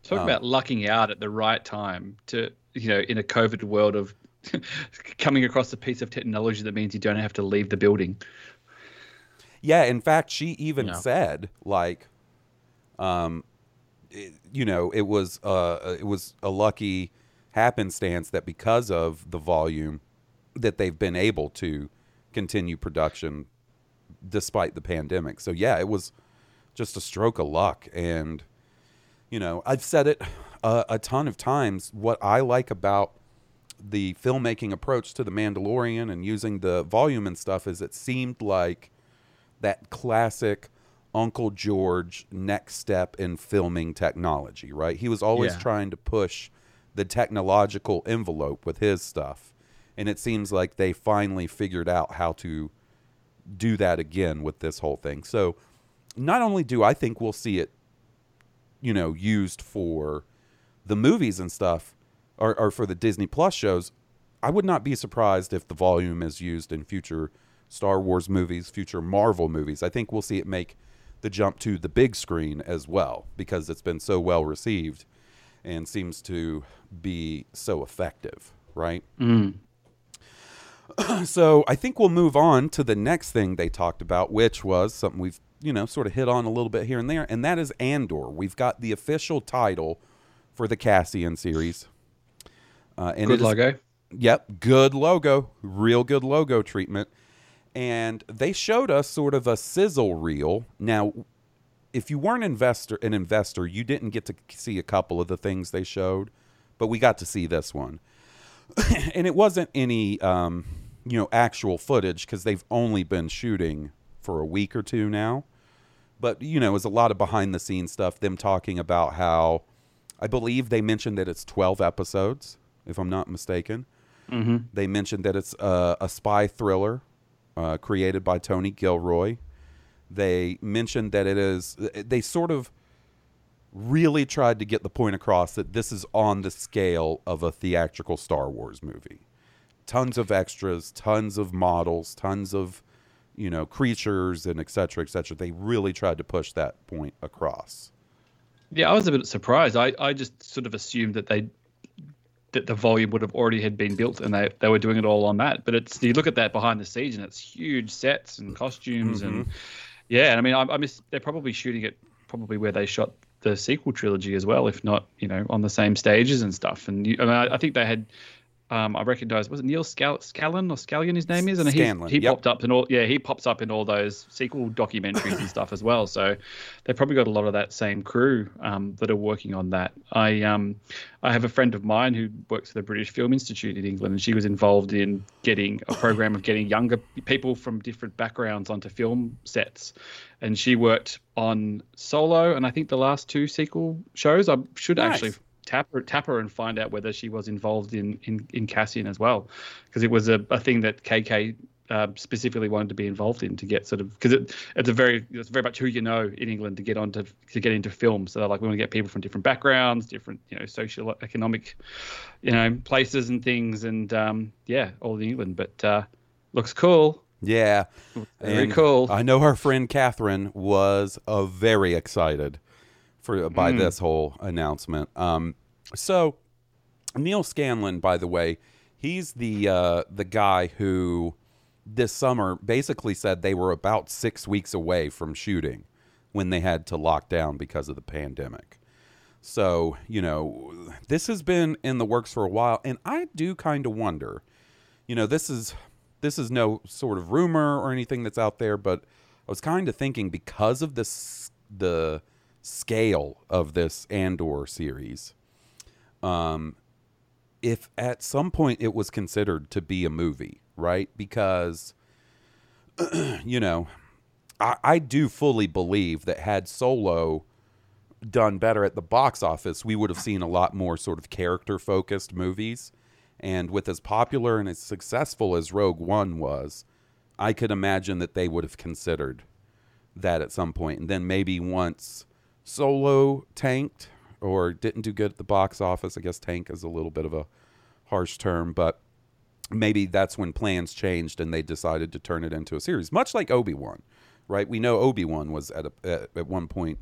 talk Um, about lucking out at the right time to you know in a COVID world of coming across a piece of technology that means you don't have to leave the building. Yeah, in fact, she even Yeah. said like, um, it- you know, it was uh, it was a lucky happenstance that because of the volume that they've been able to continue production despite the pandemic. So yeah, it was just a stroke of luck and you know, I've said it a, a ton of times what I like about the filmmaking approach to the Mandalorian and using the volume and stuff is it seemed like that classic Uncle George next step in filming technology, right? He was always Yeah. trying to push the technological envelope with his stuff. And it seems like they finally figured out how to do that again with this whole thing. So not only do I think we'll see it, you know, used for the movies and stuff, or, or for the Disney Plus shows, I would not be surprised if the volume is used in future Star Wars movies, future Marvel movies. I think we'll see it make the jump to the big screen as well because it's been so well received and seems to be so effective, right? so I think we'll move on to the next thing they talked about, which was something we've you know sort of hit on a little bit here and there, and that is Andor. We've got the official title for the Cassian series. Uh, and Good is- logo. Yep, good logo, real good logo treatment. And they showed us sort of a sizzle reel. Now, if you weren't investor an investor, you didn't get to see a couple of the things they showed, but we got to see this one. and it wasn't any um, you know, actual footage because they've only been shooting for a week or two now. But you know, it was a lot of behind the scenes stuff, them talking about how I believe they mentioned that it's 12 episodes, if I'm not mistaken. They mentioned that it's a, a spy thriller uh, created by Tony Gilroy. They mentioned that it is, they sort of really tried to get the point across that this is on the scale of a theatrical Star Wars movie. Tons of extras, tons of models, tons of, you know, creatures and et cetera, et cetera. They really tried to push that point across. Yeah, I was a bit surprised. I, I just sort of assumed that they that the volume would have already had been built and they, they were doing it all on that. But it's you look at that behind the scenes and it's huge sets and costumes and mm-hmm. Yeah. And I mean, I, I miss they're probably shooting it probably where they shot the sequel trilogy as well, if not you know on the same stages and stuff. And you, I, mean, I, I think they had. Um, I recognize was it Neil Scal- Scallon or Scallion his name is, and he Scanlon, he yep. popped up in all yeah he pops up in all those sequel documentaries and stuff as well. So they've probably got a lot of that same crew um, that are working on that. I um I have a friend of mine who works for the British Film Institute in England, and she was involved in getting a program of getting younger people from different backgrounds onto film sets. And she worked on Solo, and I think the last two sequel shows. I should Nice. actually tap her, tap her and find out whether she was involved in in, in Cassian as well, because it was a, a thing that KK uh, specifically wanted to be involved in to get sort of because it, it's a very it's very much who you know in England to get onto to get into film. So like we want to get people from different backgrounds, different you know social economic you know places and things, and um, yeah, all in England. But uh, looks cool. Yeah. Very And cool. I know her friend Catherine was uh, very excited for by this whole announcement. Um, so Neal Scanlon, by the way, he's the uh, the guy who this summer basically said they were about six weeks away from shooting when they had to lock down because of the pandemic. So, you know, this has been in the works for a while and I do kind of wonder, you know, this is this is no sort of rumor or anything that's out there, but I was kind of thinking because of this the scale of this Andor series, um, if at some point it was considered to be a movie, right? Because, you know, I, I do fully believe that had Solo done better at the box office, we would have seen a lot more sort of character focused movies. And with as popular and as successful as Rogue One was, I could imagine that they would have considered that at some point. And then maybe once Solo tanked or didn't do good at the box office, I guess tank is a little bit of a harsh term, but maybe that's when plans changed and they decided to turn it into a series, much like Obi Wan, right? We know Obi Wan was at a, at, at one point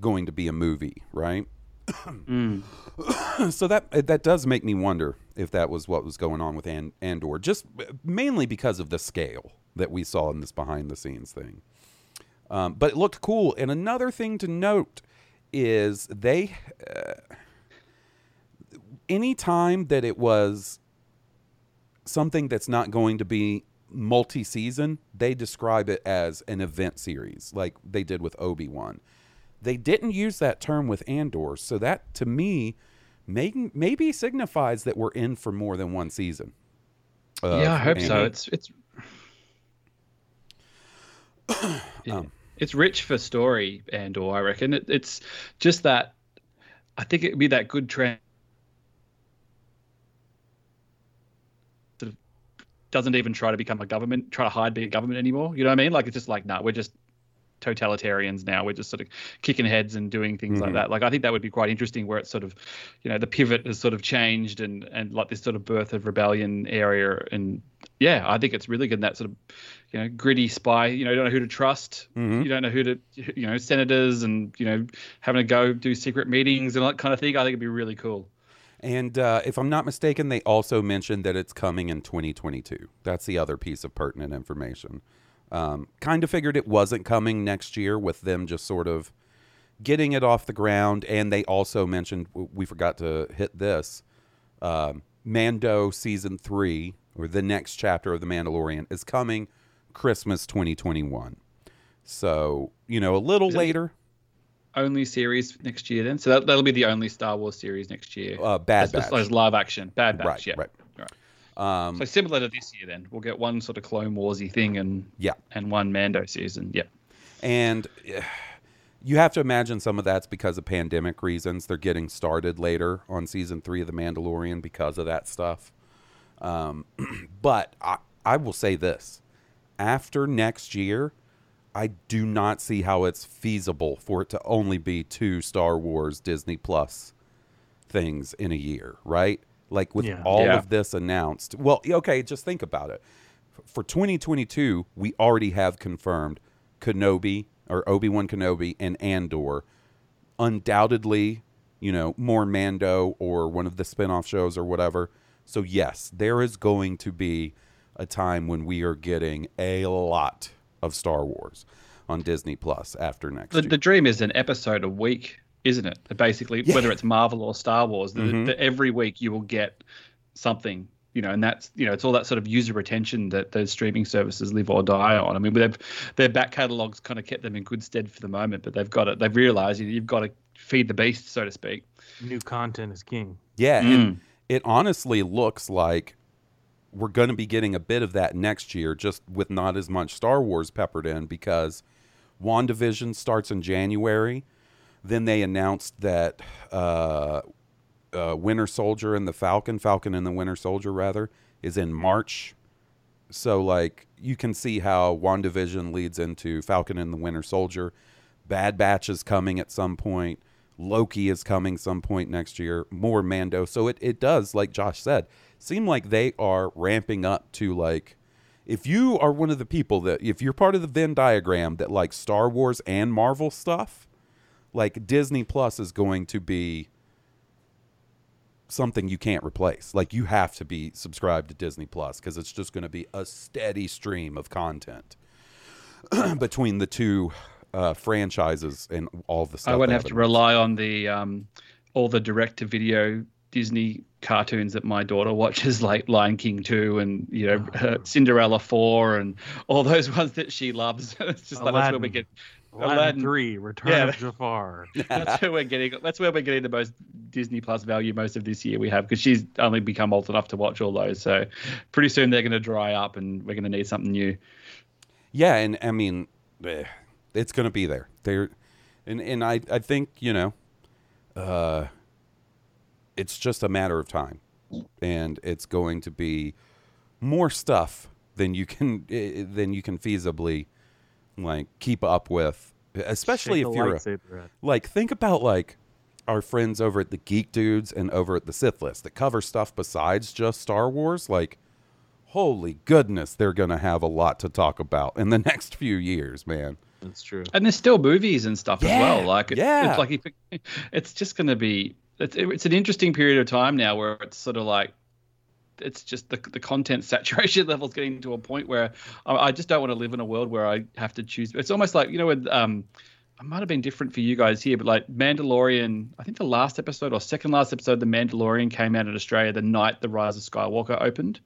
going to be a movie, right? Mm. so that that does make me wonder if that was what was going on with and- Andor, just mainly because of the scale that we saw in this behind the scenes thing. Um, but it looked cool. And another thing to note is they, uh, any time that it was something that's not going to be multi-season, they describe it as an event series, like they did with Obi Wan. They didn't use that term with Andor, so that to me may, maybe signifies that we're in for more than one season. yeah, I hope so. It's it's Um, it's rich for story and or I reckon it, it's just that I think it'd be that good trend sort of doesn't even try to become a government, try to hide being a government anymore. You know what I mean? Like it's just like, nah, we're just totalitarians now. We're just sort of kicking heads and doing things like Mhm. that. Like I think that would be quite interesting where it's sort of, you know, the pivot has sort of changed and and like this sort of birth of rebellion area. And yeah, I think it's really good in that sort of, you know, gritty spy. You know, you don't know who to trust. Mhm. You don't know who to, you know, senators and you know having to go do secret meetings and all that kind of thing. I think it'd be really cool. And uh, if I'm not mistaken, they also mentioned that it's coming in 2022. That's the other piece of pertinent information. Um, kind of figured it wasn't coming next year with them just sort of getting it off the ground. And they also mentioned, we forgot to hit this um, Mando season three, or the next chapter of The Mandalorian, is coming Christmas 2021. So, you know, a little later, Only series next year then. So that, that'll be the only Star Wars series next year. uh, Bad Batch. as live action. Bad Batch. Right, yeah. right. Right. Um, So similar to this year, then we'll get one sort of Clone Warsy thing and yeah. and one Mando season. Yeah, And you have to imagine some of that's because of pandemic reasons. They're getting started later on season three of The Mandalorian because of that stuff. Um, but I, I will say this after next year, I do not see how it's feasible for it to only be two Star Wars Disney Plus things in a year, right? Like with Yeah. all Yeah. of this announced. Well, okay, just think about it. For 2022, we already have confirmed Kenobi or Obi Wan Kenobi and Andor. Undoubtedly, you know, more Mando or one of the spin off shows or whatever. So, yes, there is going to be a time when we are getting a lot of Star Wars on Disney Plus after next the, year. the dream is an episode a week, isn't it? Basically, Yeah. whether it's Marvel or Star Wars, the, Mhm. the, every week you will get something. You know, and that's you know, it's all that sort of user retention that those streaming services live or die on. I mean, they've their back catalogs kind of kept them in good stead for the moment, but they've got it. They've realised you- you've got to feed the beast, so to speak. New content is king. yeah, Mm. and it honestly looks like we're going to be getting a bit of that next year, just with not as much Star Wars peppered in because WandaVision starts in January. Then they announced that uh, uh, Winter Soldier and the Falcon, Falcon and the Winter Soldier, rather, is in March. So, like, you can see how WandaVision leads into Falcon and the Winter Soldier. Bad Batch is coming at some point. Loki is coming some point next year. More Mando. So it, it does, like Josh said, seem like they are ramping up to like if you are one of the people that if you're part of the Venn diagram that like Star Wars and Marvel stuff, like Disney Plus is going to be something you can't replace. Like you have to be subscribed to Disney Plus because it's just going to be a steady stream of content between the two uh, franchises and all the stuff. I wouldn't have to rely on the um, all the direct to video Disney cartoons that my daughter watches, like Lion King two and you know uh, Cinderella four and all those ones that she loves. it's just like that's where we get. Aladdin, Aladdin. 3, Return Yeah. of Jafar. That's where we're getting. That's where we're getting the most Disney Plus value most of this year we have because she's only become old enough to watch all those. So pretty soon they're going to dry up and we're going to need something new. Yeah, and I mean, eh, it's going to be there. There, and and I I think you know, uh, it's just a matter of time, and it's going to be more stuff than you can eh, than you can feasibly like keep up with, especially if you're a, like think about like our friends over at the Geek Dudes and over at the Sith List that cover stuff besides just Star Wars. Like, holy goodness, they're gonna have a lot to talk about in the next few years, man. That's true. And there's still movies and stuff as well. Like it, yeah. it's like it's just going to be. It's, it's an interesting period of time now where it's sort of like it's just the the content saturation level's getting to a point where I, I just don't want to live in a world where I have to choose. It's almost like you know when um. It might have been different for you guys here, but like Mandalorian, I think the last episode or second last episode, The Mandalorian came out in Australia the night The Rise of Skywalker opened.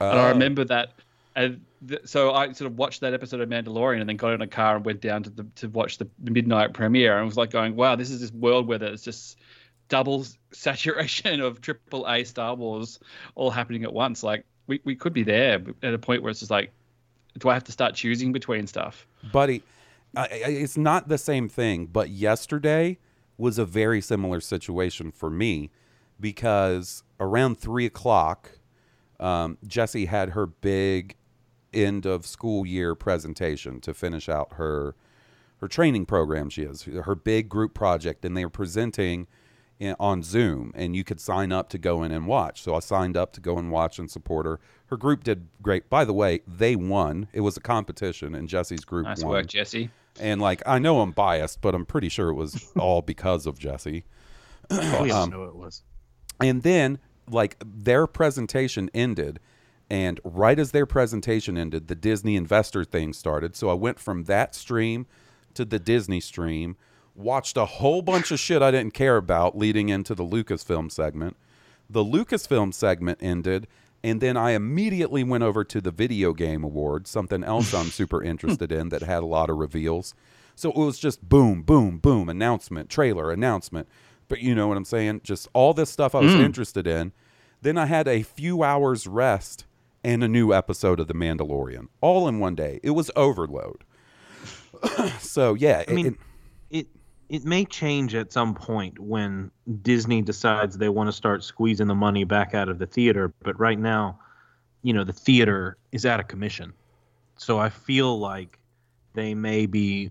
And I Oh. remember that. And th- so I sort of watched that episode of Mandalorian and then got in a car and went down to the, to watch the, midnight premiere and was like going, wow, this is this world where there's just double saturation of triple A Star Wars all happening at once. Like we, we could be there at a point where it's just like, do I have to start choosing between stuff? buddy it's not the same thing but yesterday was a very similar situation for me because around three o'clock um, jesse had her big end of school year presentation to finish out her her training program she has her big group project and they were presenting in, on zoom and you could sign up to go in and watch so i signed up to go and watch and support her her group did great by the way they won it was a competition and jesse's group Nice won work, Jesse. and like I know I'm biased, but I'm pretty sure it was all because of Jesse. We all Um, know it was. And then like their presentation ended and right as their presentation ended, the Disney investor thing started. So I went from that stream to the Disney stream, watched a whole bunch of shit I didn't care about leading into the Lucasfilm segment. The Lucasfilm segment ended and then I immediately went over to the Video Game Awards, something else I'm super interested in that had a lot of reveals. So it was just boom, boom, boom, announcement, trailer, announcement. But you know what I'm saying? Just all this stuff I was mm. interested in. Then I had a few hours rest and a new episode of The Mandalorian, all in one day. It was overload. so yeah, I mean, it- it it may change at some point when Disney decides they want to start squeezing the money back out of the theater. But right now, you know, the theater is out of commission, so I feel like they may be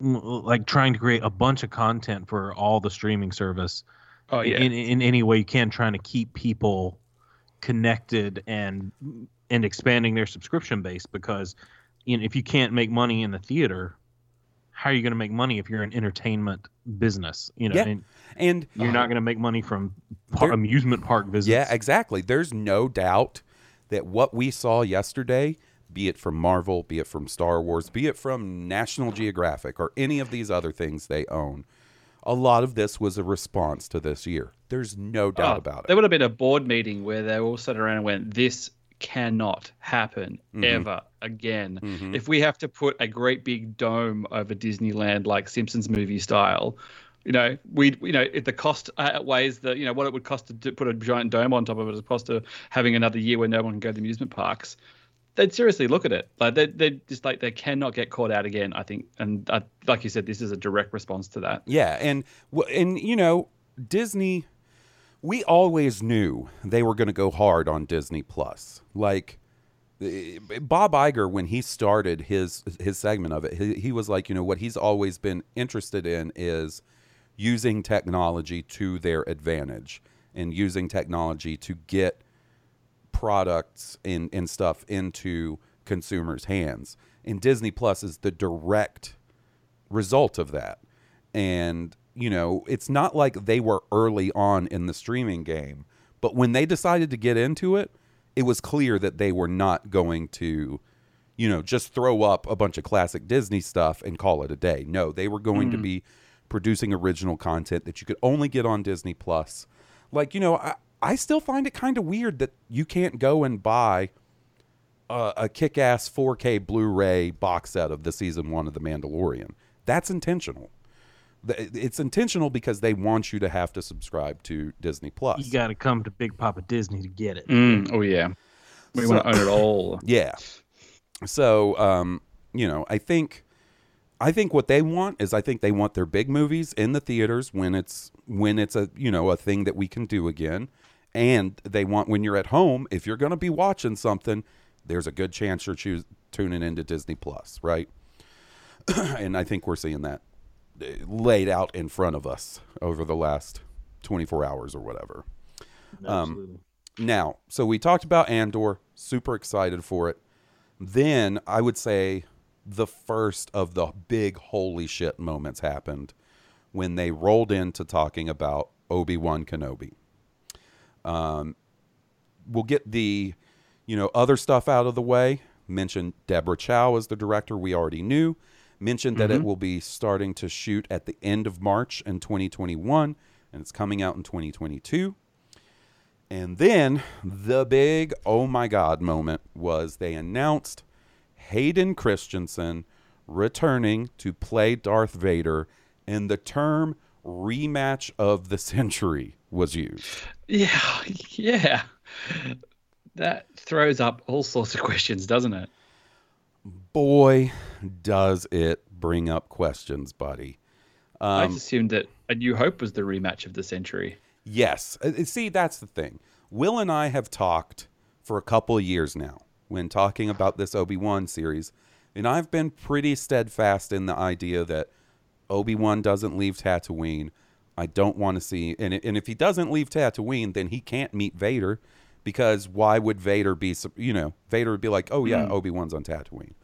like trying to create a bunch of content for all the streaming service Oh yeah. in in any way you can, trying to keep people connected and and expanding their subscription base because you know if you can't make money in the theater how are you going to make money if you're an entertainment business you know Yeah. and and you're not going to make money from par- There- amusement park visits Yeah, exactly. There's no doubt that what we saw yesterday, be it from Marvel, be it from Star Wars, be it from National Geographic or any of these other things they own, a lot of this was a response to this year. There's no doubt Oh, about it. There would have been a board meeting where they all sat around and went, "This cannot happen Mm-hmm. ever again. If we have to put a great big dome over Disneyland like Simpsons movie style." You know, we you know if the cost outweighs the you know what it would cost to put a giant dome on top of it as opposed to having another year where no one can go to the amusement parks, they'd seriously look at it. Like they they just like they cannot get caught out again. I think, and uh, like you said, this is a direct response to that. Yeah, and and you know, Disney we always knew they were going to go hard on Disney Plus. Like eh, Bob Iger when he started his his segment of it, he, he was like, you know, what he's always been interested in is using technology to their advantage and using technology to get products and, and stuff into consumers' hands. And Disney Plus is the direct result of that. And, you know, it's not like they were early on in the streaming game, but when they decided to get into it, it was clear that they were not going to, you know, just throw up a bunch of classic Disney stuff and call it a day. No, they were going to mm. be producing original content that you could only get on Disney Plus. Like, you know, I, I still find it kind of weird that you can't go and buy a, a kick ass 4K Blu ray box set of the season one of The Mandalorian. That's intentional. It's intentional because they want you to have to subscribe to Disney Plus. you got to come to big papa disney to get it Mm, oh yeah, we So- want to own it all. Yeah. So, um, you know, I think I think what they want is I think they want their big movies in the theaters when it's when it's a, you know, a thing that we can do again. And they want when you're at home, if you're going to be watching something, there's a good chance you're choos- tuning into Disney Plus, right? and I think we're seeing that uh, laid out in front of us over the last 24 hours or whatever. Absolutely. Now, so we talked about Andor, super excited for it. Then I would say the first of the big holy shit moments happened when they rolled into talking about Obi Wan Kenobi. Um, we'll get the, you know, other stuff out of the way. Mentioned Deborah Chow as the director. We already knew. Mentioned that it will be starting to shoot at the end of March in 2021, and it's coming out in 2022. And then the big oh my god moment was they announced Hayden Christensen returning to play Darth Vader, in the term rematch of the century was used. Yeah, yeah. That throws up all sorts of questions, doesn't it? Boy, does it bring up questions, buddy. I Um, just assumed that A New Hope was the rematch of the century. Yes. Uh, uh, See, that's the thing. Will and I have talked for a couple of years now when talking about this Obi Wan series, and I've been pretty steadfast in the idea that Obi Wan doesn't leave Tatooine. I don't want to see, and and if he doesn't leave Tatooine, then he can't meet Vader, because why would Vader be? You know, Vader would be like, oh yeah, Obi Wan's on Tatooine,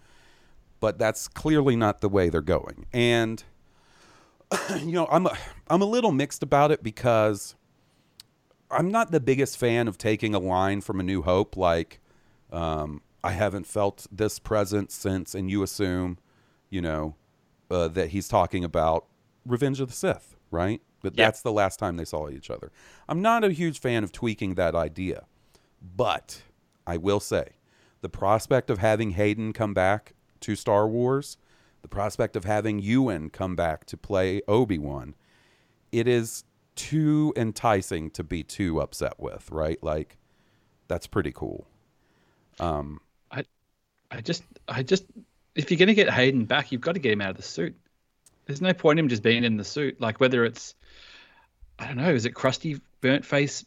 but that's clearly not the way they're going, and you know, I'm a, I'm a little mixed about it because I'm not the biggest fan of taking a line from A New Hope like um, I haven't felt this presence since, and you assume, you know, uh, that he's talking about Revenge of the Sith, right? Yeah. that's the last time they saw each other. I'm not a huge fan of tweaking that idea, but I will say the prospect of having Hayden come back to Star Wars, the prospect of having Ewan come back to play Obi Wan, it is too enticing to be too upset with, right? Like, that's pretty cool. Um, I just, I just, if you're going to get Hayden back, you've got to get him out of the suit. There's no point in him just being in the suit. Like whether it's, I don't know, is it crusty burnt face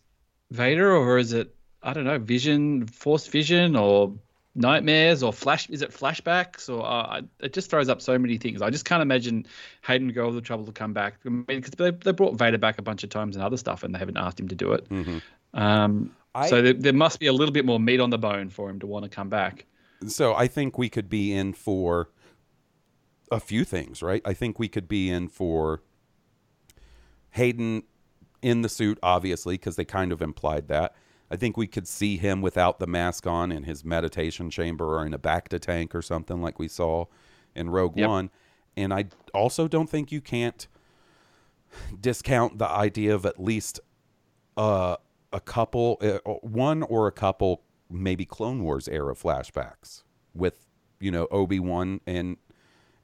Vader or is it, I don't know, Vision, Force Vision or nightmares or flash? Is it flashbacks or uh, it just throws up so many things. I just can't imagine Hayden go all the trouble to come back. I mean, because they, they brought Vader back a bunch of times and other stuff, and they haven't asked him to do it. mhm. Um, I- so there, there must be a little bit more meat on the bone for him to want to come back. So I think we could be in for a few things, right? I think we could be in for Hayden in the suit, obviously, because they kind of implied that. I think we could see him without the mask on in his meditation chamber or in a Bacta tank or something like we saw in Rogue Yep. One. And I also don't think you can't discount the idea of at least uh, a couple, uh, one or a couple, maybe Clone Wars era flashbacks with, you know, Obi Wan and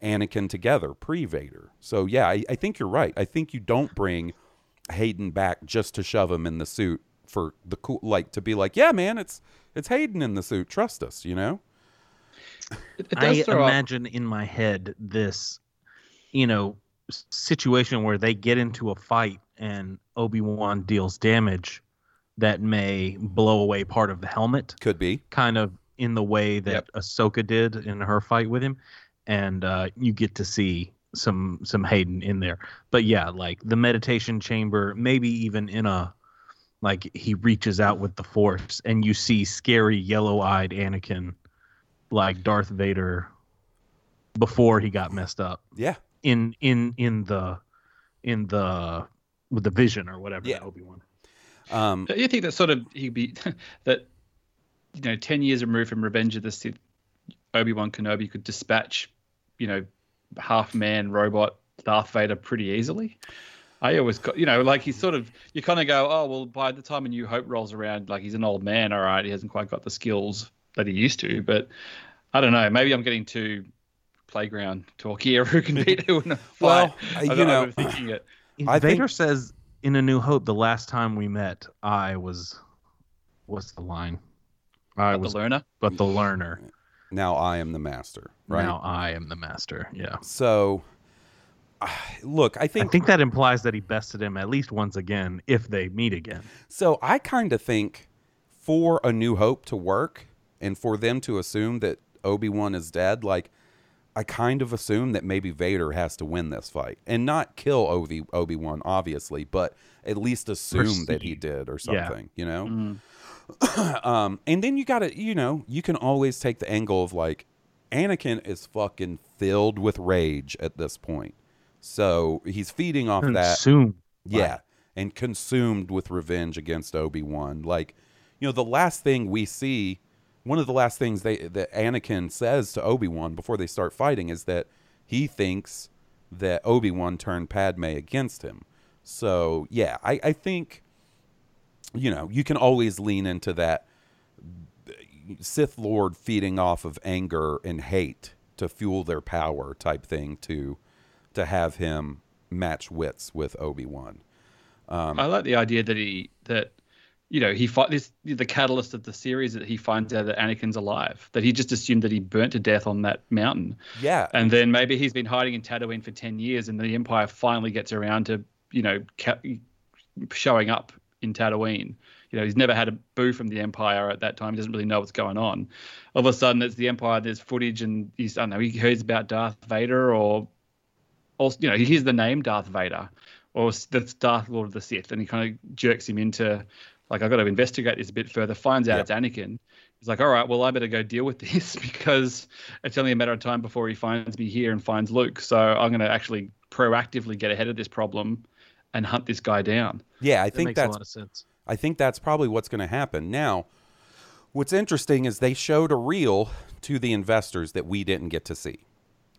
Anakin together pre Vader. So yeah, I, I think you're right. I think you don't bring Hayden back just to shove him in the suit for the cool, like to be like, yeah, man, it's it's Hayden in the suit. Trust us, you know. It, it I throw up. imagine in my head this, you know, situation where they get into a fight and Obi Wan deals damage that may blow away part of the helmet, Could be. kind of in the way that Yep. Ahsoka did in her fight with him, and uh, you get to see some some Hayden in there. But yeah, like the meditation chamber, maybe even in a like he reaches out with the Force, and you see scary yellow-eyed Anakin, like Darth Vader, before he got messed up Yeah. in in in the in the with the vision or whatever Yeah. Obi Wan. Um, Do you think that sort of he'd be that you know ten years removed from Revenge of the Sith, Obi Wan Kenobi could dispatch you know half man robot Darth Vader pretty easily. I always got you know like he's sort of you kind of go oh well by the time a New Hope rolls around like he's an old man all right he hasn't quite got the skills that he used to but I don't know maybe I'm getting too playground talk here who can beat who in a fight. Well, uh, I'm you know, overthinking it. I Vader think- says in A New Hope, the last time we met, I was, what's the line? I the was, learner. but the learner. Now I am the master, right? Now I am the master. Yeah. So, look, I think I think, that implies that he bested him at least once again if they meet again. so. I kind of think for a New Hope to work and for them to assume that Obi Wan is dead, like I kind of assume that maybe Vader has to win this fight and not kill Obi Obi Wan, obviously, but at least assume that he did or Yeah. something, you know. Mm. um, and then you got to, you know, you can always take the angle of like, Anakin is fucking filled with rage at this point, so he's feeding off that. Soon. Yeah, and consumed with revenge against Obi Wan. Like, you know, the last thing we see, one of the last things they that Anakin says to Obi Wan before they start fighting is that he thinks that Obi Wan turned Padme against him. So yeah, I, I think, you know, you can always lean into that Sith Lord feeding off of anger and hate to fuel their power type thing to to have him match wits with Obi Wan. Um, I like the idea that he that you know he fight this the catalyst of the series that he finds out that Anakin's alive. That he just assumed that he burnt to death on that mountain. Yeah, And then maybe he's been hiding in Tatooine for 10 years and the Empire finally gets around to, you know, ca- showing up in Tatooine. You know, he's never had a boo from the Empire at that time. He doesn't really know what's going on. All of a sudden, it's the Empire, there's footage and he's, I don't know, he hears about Darth Vader or, or you know, he hears the name Darth Vader or the Darth Lord of the Sith and he kind of jerks him into, like, I've got to investigate this a bit further, finds out Yep. it's Anakin. He's like, all right, well, I better go deal with this because it's only a matter of time before he finds me here and finds Luke. So I'm going to actually proactively get ahead of this problem and hunt this guy down. yeah, I That think makes a that's lot of sense. I think that's probably what's going to happen. Now, what's interesting is they showed a reel to the investors that we didn't get to see.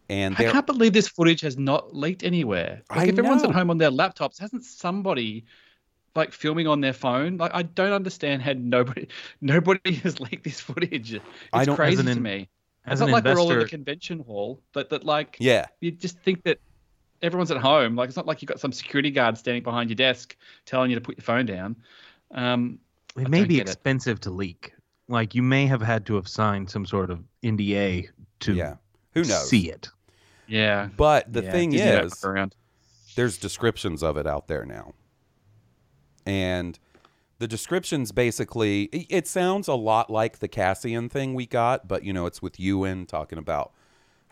And I can't believe this footage has not leaked anywhere. Like, I if everyone's at home on their laptops, hasn't somebody like filming on their phone? Like, I don't understand how nobody nobody has leaked this footage. It's I don't- crazy as an to in- me. As It's not an like we're all in the convention hall. That that like yeah, you just think that everyone's at home. Like it's not like you've got some security guard standing behind your desk telling you to put your phone down. Um, I it may be get it. expensive to leak. Like you may have had to have signed some sort of NDA to yeah. Who knows? see it. yeah. But the Yeah, thing is, there's descriptions of it out there now. And the descriptions basically it- it sounds a lot like the Cassian thing we got, but you know, it's with Ewan talking about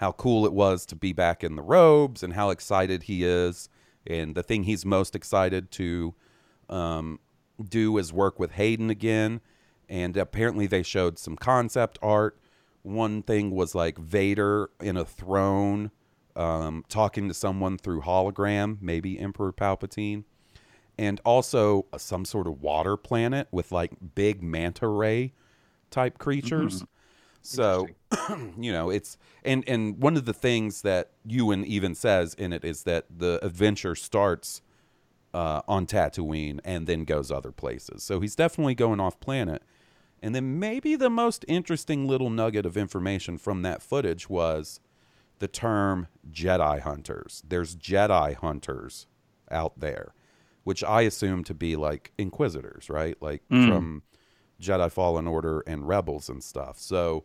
how cool it was to be back in the robes and how excited he is. And the thing he's most excited to um, do is work with Hayden again. And apparently, they showed some concept art. One thing was like Vader in a throne um, talking to someone through hologram, maybe Emperor Palpatine. And also some sort of water planet with like big manta ray type creatures. So, you know, it's and and one of the things that Ewan even says in it is that the adventure starts uh, on Tatooine and then goes other places. So he's definitely going off planet. And then maybe the most interesting little nugget of information from that footage was the term Jedi hunters. There's Jedi hunters out there, which I assume to be like inquisitors, right? Like from Jedi Fallen Order and Rebels and stuff. So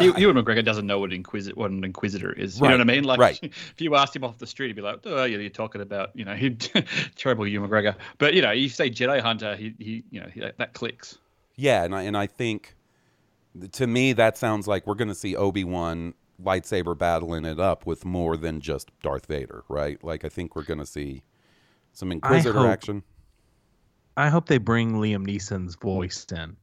you, Ewan McGregor doesn't know what inquisitor what an inquisitor is. You Right, know what I mean? Like, right. if you asked him off the street, he'd be like, "Oh, yeah, you're talking about you know, he terrible Ewan McGregor." But you know, you say Jedi Hunter, he, he you know, he, that clicks. Yeah, and I, and I think to me that sounds like we're going to see Obi Wan lightsaber battling it up with more than just Darth Vader, right? Like I think we're going to see some Inquisitor hope- action. I hope they bring Liam Neeson's voice in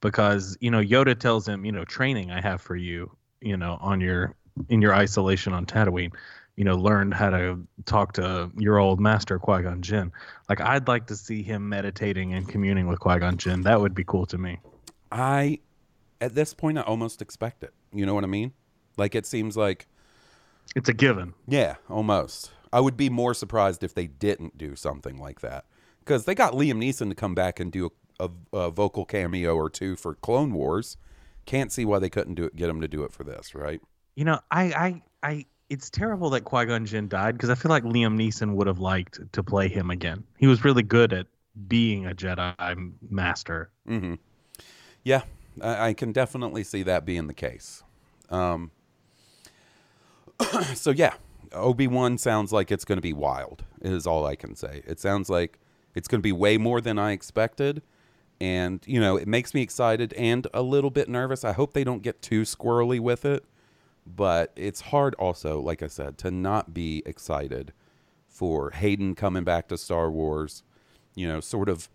because you know Yoda tells him, you know, training I have for you, you know, on your in your isolation on Tatooine, you know, learn how to talk to your old master Qui Gon Jinn. Like I'd like to see him meditating and communing with Qui Gon Jinn. That would be cool to me. I at this point I almost expect it. You know what I mean? Like it seems like It's a given. yeah, almost. I would be more surprised if they didn't do something like that because they got Liam Neeson to come back and do a, a, a vocal cameo or two for Clone Wars. Can't see why they couldn't do it, get him to do it for this, right? You know, I I I it's terrible that Qui Gon Jinn died because I feel like Liam Neeson would have liked to play him again. He was really good at being a Jedi master. Mm-hmm. Yeah, I, I can definitely see that being the case. Um, so yeah, Obi Wan sounds like it's going to be wild. Is all I can say. It sounds like it's going to be way more than I expected, and you know it makes me excited and a little bit nervous. I hope they don't get too squirrely with it, but it's hard also, like I said, to not be excited for Hayden coming back to Star Wars. You know, sort of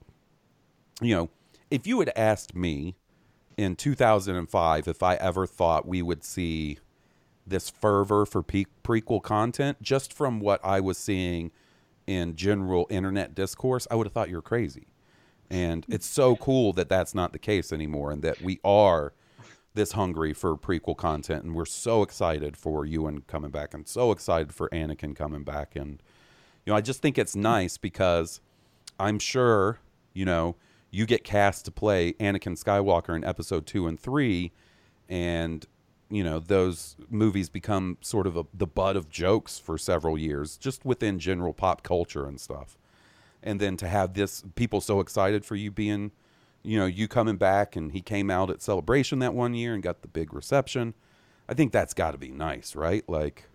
you know, if you had asked me in 2005 if I ever thought we would see this fervor for prequel content just from what I was seeing in general internet discourse, I would have thought you were crazy. And it's so cool that that's not the case anymore and that we are this hungry for prequel content and we're so excited for Ewan coming back and so excited for Anakin coming back and you know, I just think it's nice because I'm sure, you know, you get cast to play Anakin Skywalker in episode 2 and 3 and you know those movies become sort of a, the butt of jokes for several years just within general pop culture and stuff. And then to have this people so excited for you being you know you coming back and he came out at celebration that one year and got the big reception i think that's got to be nice right? Like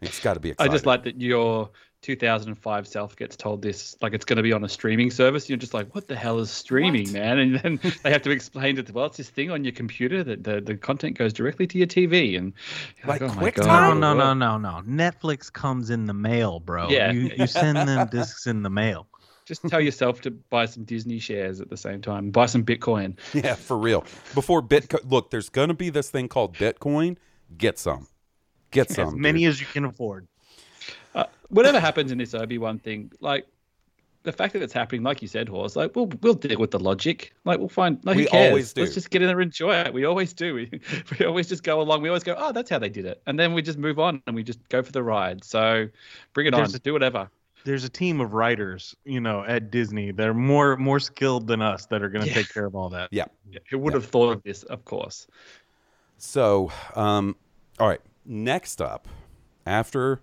it's got to be I just like that your 2005 self gets told this, like it's going to be on a streaming service. You're just like, what the hell is streaming, man? And then they have to explain that, well, it's this thing on your computer that the, the content goes directly to your TV. And you're Like oh my quick God, time? No, no, no, no, no. Netflix comes in the mail, bro. Yeah. You, you send them discs in the mail. Just tell yourself to buy some Disney shares at the same time, buy some Bitcoin. yeah for real before bitcoin look there's going to be this thing called bitcoin get some get some As many dude. as you can afford. Uh, whatever happens in this Obi Wan thing, like the fact that it's happening, like you said, Horse, like we'll we'll deal with the logic. Like we'll find. Like, We who cares? always do. Let's just get in there and enjoy it. We always do. We, we always just go along. We always go, oh, that's how they did it, and then we just move on and we just go for the ride. So bring it There's on. a- do whatever. There's a team of writers, you know, at Disney. They're more more skilled than us that are going to Yeah. take care of all that. yeah Yeah, who would Yeah. have thought of this? Of course. So, um, all right. Next up, after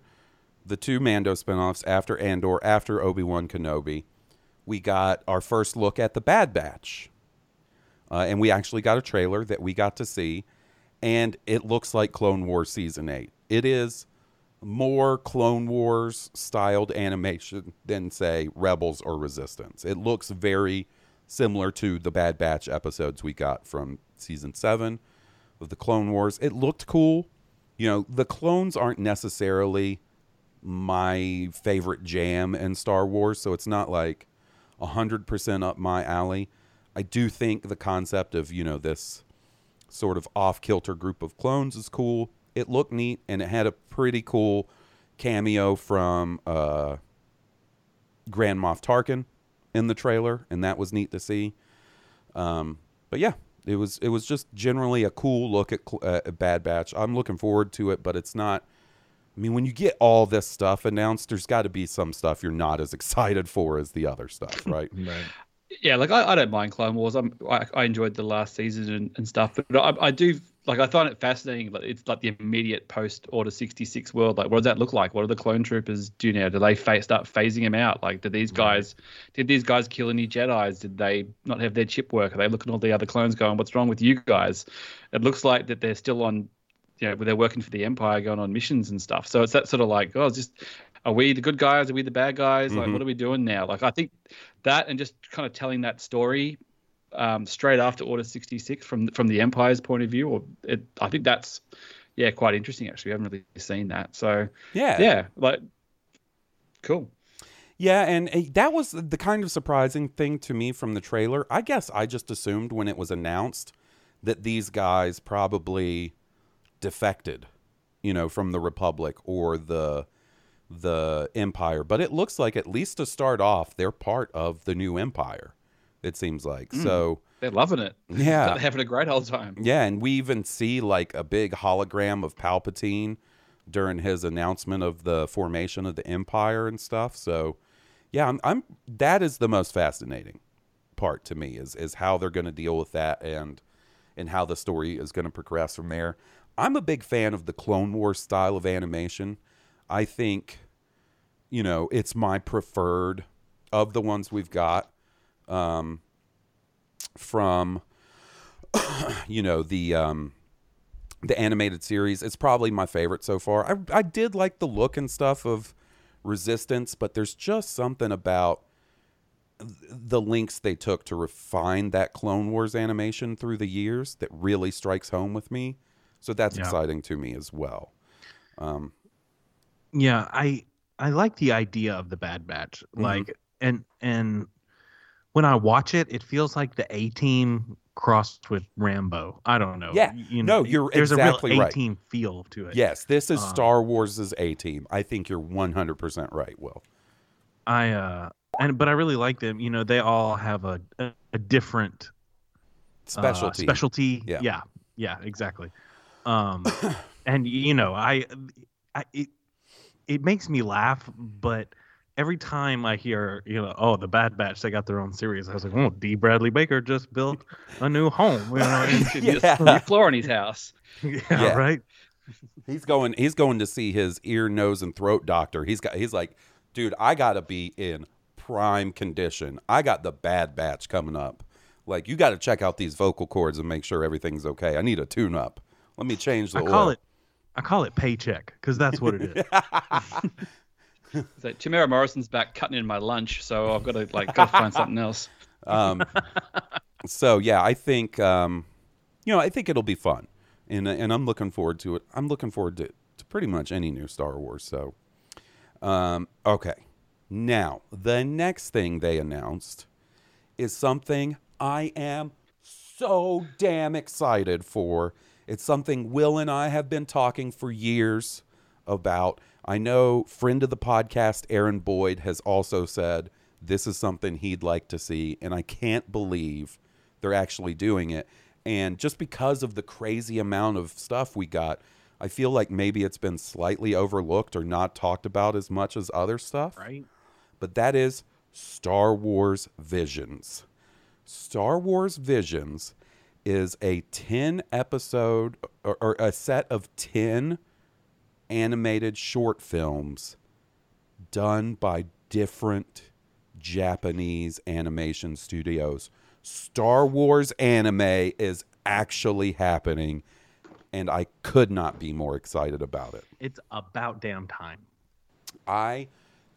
the two Mando spinoffs, after Andor, after Obi Wan Kenobi, we got our first look at the Bad Batch, uh, and we actually got a trailer that we got to see, and it looks like Clone Wars season eight. It is more Clone Wars styled animation than say Rebels or Resistance. It looks very similar to the Bad Batch episodes we got from season seven of the Clone Wars. It looked cool. You know, the clones aren't necessarily my favorite jam in Star Wars, so it's not like 100% up my alley. I do think the concept of, you know, this sort of off kilter group of clones is cool. It looked neat and it had a pretty cool cameo from uh, Grand Moff Tarkin in the trailer, and that was neat to see. Um, but yeah, it was it was just generally a cool look at uh, at Bad Batch. I'm looking forward to it, but it's not. I mean, when you get all this stuff announced, there's got to be some stuff you're not as excited for as the other stuff, right? Right. Yeah, like I, I don't mind Clone Wars. I'm I, I enjoyed the last season and, and stuff, but I, I do like I find it fascinating. Like it's like the immediate post Order sixty six world. Like, what does that look like? What do the clone troopers do now? Do they fa- start phasing them out? Like, do these guys did these guys kill any Jedi's? Did they not have their chip work? Are they looking at all the other clones going, "What's wrong with you guys?" It looks like that they're still on. You know, they're working for the Empire, going on missions and stuff. So it's that sort of like, oh, it's just are we the good guys? Are we the bad guys? Like, Mhm. what are we doing now? Like, I think that and just kind of telling that story um, straight after Order 66 from from the Empire's point of view, or it, I think that's yeah quite interesting. Actually, we haven't really seen that. So Yeah, yeah, like cool. Yeah, and uh, that was the kind of surprising thing to me from the trailer. I guess I just assumed when it was announced that these guys probably defected, you know, from the Republic or the the Empire. But it looks like at least to start off, they're part of the new Empire. It seems like hmm. so. They're loving it. Yeah. They're having a great old time. Yeah, and we even see like a big hologram of Palpatine during his announcement of the formation of the Empire and stuff. So, yeah, I'm, I'm that is the most fascinating part to me is is how they're going to deal with that and and how the story is going to progress from there. I'm a big fan of the Clone Wars style of animation. I think you know, it's my preferred of the ones we've got um from you know the um the animated series. It's probably my favorite so far. I, I did like the look and stuff of resistance but there's just something about the links they took to refine that clone wars animation through the years that really strikes home with me so that's Yeah. exciting to me as well um Yeah, I I like the idea of the Bad Batch. Mhm. Like and and when I watch it, it feels like the A Team crossed with Rambo. I don't know. Yeah. You No, know, you're there's exactly a real right. A Team feel to it. yes this is Um, star wars' a team i think you're 100% right will I uh and but I really like them. You know, they all have a a, a different uh, Specialty. specialty. Yeah. yeah, yeah, exactly. Um, and you know, I, I it it makes me laugh, but every time I hear, you know, oh, the Bad Batch, they got their own series. I was like, oh, D. Bradley Baker just built a new home. You know, and- Yeah. New floor in his house. yeah, Yeah. right. He's going. He's going to see his ear, nose, and throat doctor. He's got. He's like, dude, I gotta be in prime condition. I got the Bad Batch coming up. Like, you got to check out these vocal cords and make sure everything's okay. I need a tune up. Let me change the I call oil. it, I call it paycheck because that's what it is. So Temuera Morrison's back cutting in my lunch, so I've got to like got to find something else. Um, so yeah, I think um, you know, I think it'll be fun, and and I'm looking forward to it. I'm looking forward to to pretty much any new Star Wars. So, um, okay, now the next thing they announced is something I am so damn excited for. It's something Will and I have been talking for years about. I know friend of the podcast Aaron Boyd has also said this is something he'd like to see and I can't believe they're actually doing it. And just because of the crazy amount of stuff we got, I feel like maybe it's been slightly overlooked or not talked about as much as other stuff right? but that is Star Wars Visions. Star Wars Visions is a 10 episode or, or a set of 10 animated short films done by different Japanese animation studios. Star Wars anime is actually happening, and I could not be more excited about it. It's about damn time. I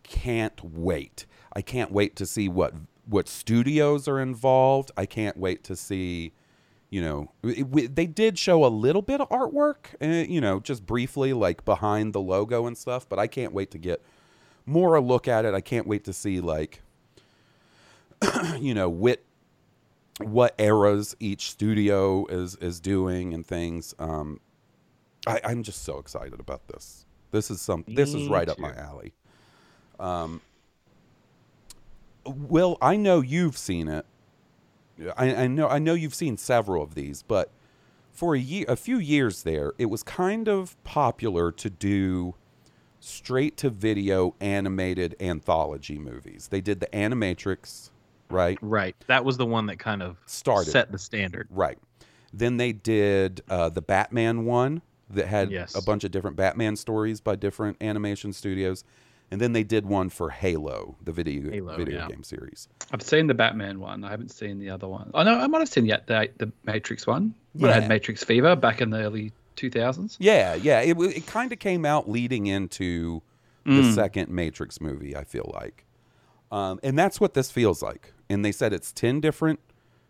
can't wait. I can't wait to see what what studios are involved. I can't wait to see, you know, it- we- they did show a little bit of artwork, uh, you know, just briefly, like behind the logo and stuff. But I can't wait to get more a look at it. I can't wait to see like, you know, what what eras each studio is is doing and things. Um, I, I'm just so excited about this. This is some. This is right up my alley. Um, Will, I know you've seen it. I, I know. I know you've seen several of these, but for a year, a few years there, it was kind of popular to do straight to video animated anthology movies. They did the Animatrix, right? Right. That was the one that kind of Started. set the standard. Right. Then they did uh, the Batman one that had Yes. a bunch of different Batman stories by different animation studios. And then they did one for Halo, the video Halo, video yeah. game series. I've seen the Batman one. I haven't seen the other one. I know I might have seen yet the the Matrix one when I Yeah. had Matrix fever back in the early 2000s. Yeah, yeah. It it kind of came out leading into the Mm. second Matrix movie. I feel like, um, and that's what this feels like. And they said it's ten different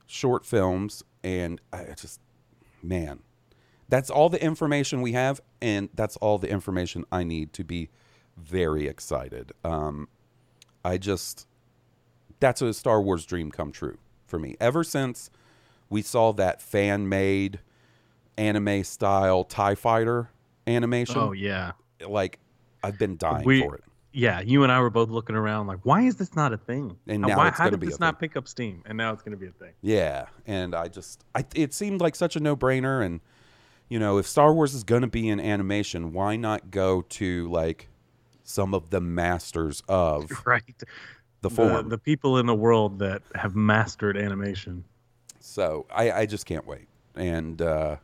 short films, and I just, man, that's all the information we have, and that's all the information I need to be very excited. Um, I just, that's a Star Wars dream come true for me. Ever since we saw that fan made anime style TIE fighter animation, Oh yeah. like I've been dying We- for it. Yeah, you and I were both looking around like, why is this not a thing? And Uh, now why, it's how did this not thing. pick up steam? And now it's going to be a thing. Yeah, and I just, I it seemed like such a no brainer, and you know, if Star Wars is going to be in animation, why not go to like some of the masters of Right. the form? the people in the world that have mastered animation. So I, I just can't wait. And uh,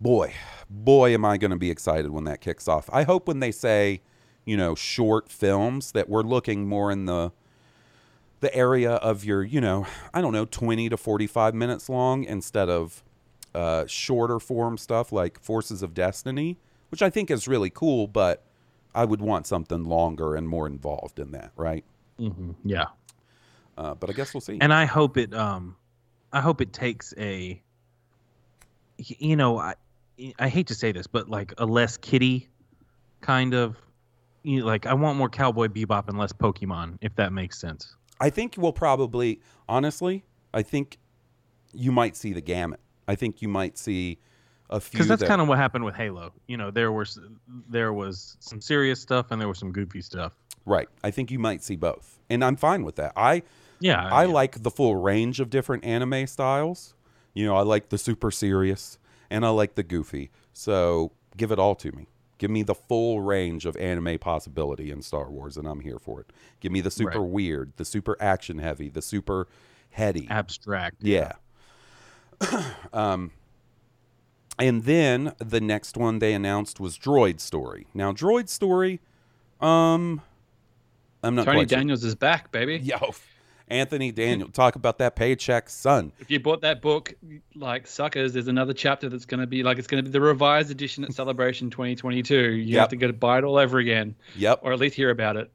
boy, boy, am I going to be excited when that kicks off. I hope when they say, you know, short films that we're looking more in the the area of your, you know, I don't know, 20 to 45 minutes long instead of uh, shorter form stuff like Forces of Destiny, which I think is really cool, but I would want something longer and more involved in that, right? Mm-hmm. Yeah. Uh, but I guess we'll see. and I hope it um I hope it takes a, you know I I hate to say this but like a less kitty kind of you know, like I want more Cowboy Bebop and less Pokemon if that makes sense. I think we'll probably, honestly, I think you might see the gamut. I think you might see a few. Because that's that- kind of what happened with Halo. You know, there was there was some serious stuff and there was some goofy stuff. Right. I think you might see both, and I'm fine with that. I Yeah, I yeah. like the full range of different anime styles. You know, I like the super serious and I like the goofy. So give it all to me. Give me the full range of anime possibility in Star Wars, and I'm here for it. Give me the super Right. weird, the super action heavy, the super heady. abstract. Yeah. um, and then the next one they announced was Droid Story. Now, Droid Story, um, I'm not Tony quite sure. Daniels is back, baby. Yo, Anthony Daniel, talk about that paycheck, son. If you bought that book, like suckers, there's another chapter that's going to be like it's going to be the revised edition at Celebration 2022. You Yep. have to go to buy it all over again, Yep. or at least hear about it.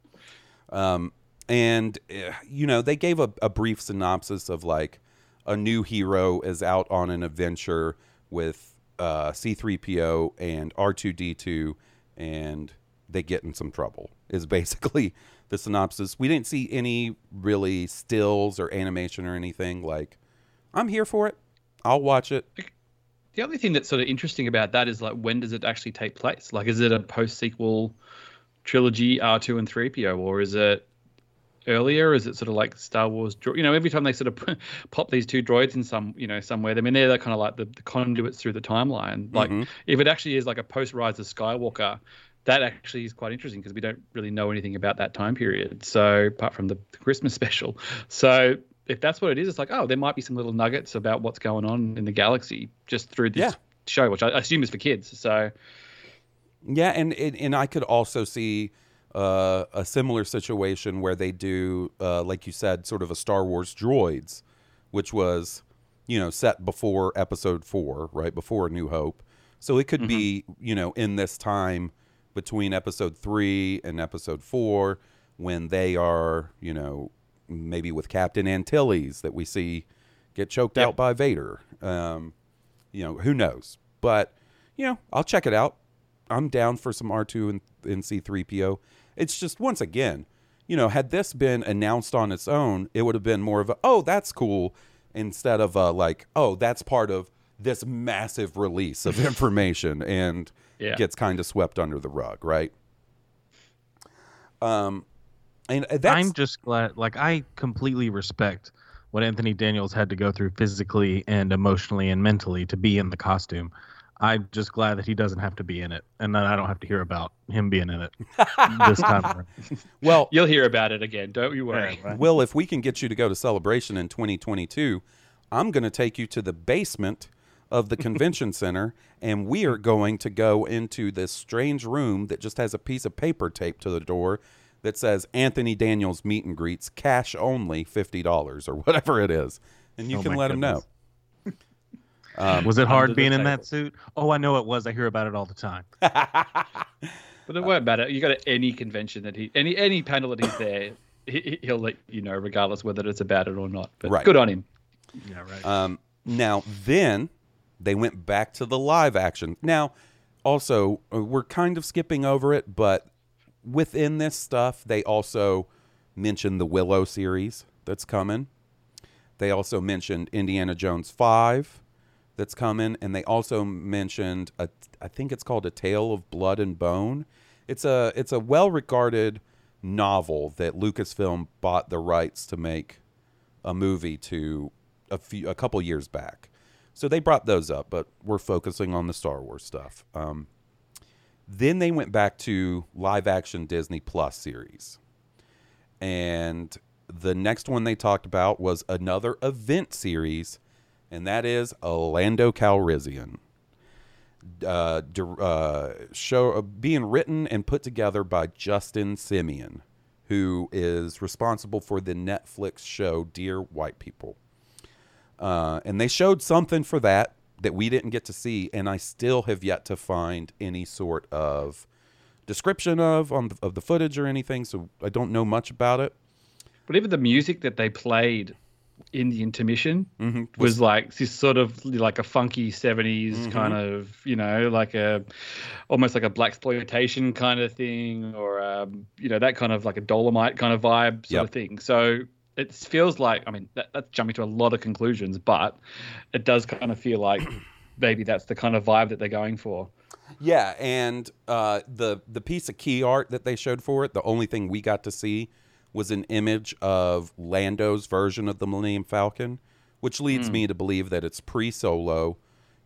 Um, and uh, you know they gave a, a brief synopsis of like a new hero is out on an adventure with uh, C3PO and R2D2, and they get in some trouble. Is basically the synopsis. We didn't see any really stills or animation or anything. Like, I'm here for it. I'll watch it. The only thing that's sort of interesting about that is like when does it actually take place? Like, is it a post sequel trilogy R2 and 3PO, or is it earlier? Is it sort of like Star Wars? You know, every time they sort of pop these two droids in some, you know, somewhere, I mean, they're kind of like the, the conduits through the timeline. Like, Mhm. if it actually is like a post Rise of Skywalker, that actually is quite interesting because we don't really know anything about that time period. So, apart from the, Christmas special, so if that's what it is, it's like, oh, there might be some little nuggets about what's going on in the galaxy just through this Yeah. show, which I assume is for kids. So, Yeah, and, and I could also see uh, a similar situation where they do, uh, like you said, sort of a Star Wars droids, which was, you know, set before Episode Four, right before A New Hope. So it could be, you know, in this time between Episode Three and Episode Four, when they are, you know, maybe with Captain Antilles that we see get choked Yep. out by Vader. Um, you know, who knows? But you know, I'll check it out. I'm down for some R2 and, and C3PO. It's just once again, you know, had this been announced on its own, it would have been more of a oh, that's cool instead of a like, oh, that's part of this massive release of information and Yeah. gets kind of swept under the rug, right? Um and that's I'm just glad. Like I completely respect what Anthony Daniels had to go through physically and emotionally and mentally to be in the costume. I'm just glad that he doesn't have to be in it, and that I don't have to hear about him being in it this time. well, you'll hear about it again. Don't you worry. Will, if we can get you to go to Celebration in 2022, I'm going to take you to the basement of the convention center, and we are going to go into this strange room that just has a piece of paper taped to the door that says Anthony Daniels meet and greets, cash only, fifty dollars or whatever it is, and you Oh can my let him know. Goodness. Um, Was it hard being in that suit? Oh, I know it was. I hear about it all the time. But it don't worry about it. You go to any convention that he, any any panel that he's there, he, he'll let you know, regardless whether it's about it or not. But Right. good on him. Yeah, right. Um, now, then they went back to the live action. Now, also, uh, we're kind of skipping over it, but within this stuff, they also mentioned the Willow series that's coming. They also mentioned Indiana Jones 5 that's coming. And they also mentioned, a, I think it's called A Tale of Blood and Bone. It's a, it's a well regarded novel that Lucasfilm bought the rights to make a movie to a few a couple years back. So they brought those up, but we're focusing on the Star Wars stuff. Um, then they went back to live action Disney Plus series. And the next one they talked about was another event series, and that is Orlando Calrissian. Uh, uh, show uh, being written and put together by Justin Simien, who is responsible for the Netflix show Dear White People. Uh, and they showed something for that that we didn't get to see, and I still have yet to find any sort of description of on the, of the footage or anything. So I don't know much about it. But even the music that they played in the intermission Mm-hmm. was like this sort of like a funky 70s Mm-hmm. kind of you know like a almost like a blaxploitation kind of thing or um, you know that kind of like a Dolemite kind of vibe sort Yep. of thing so it feels like i mean that, that's jumping to a lot of conclusions but it does kind of feel like maybe that's the kind of vibe that they're going for. Yeah, and uh, the the piece of key art that they showed for it, the only thing we got to see was an image of Lando's version of the Millennium Falcon, which leads me to believe that it's pre-Solo.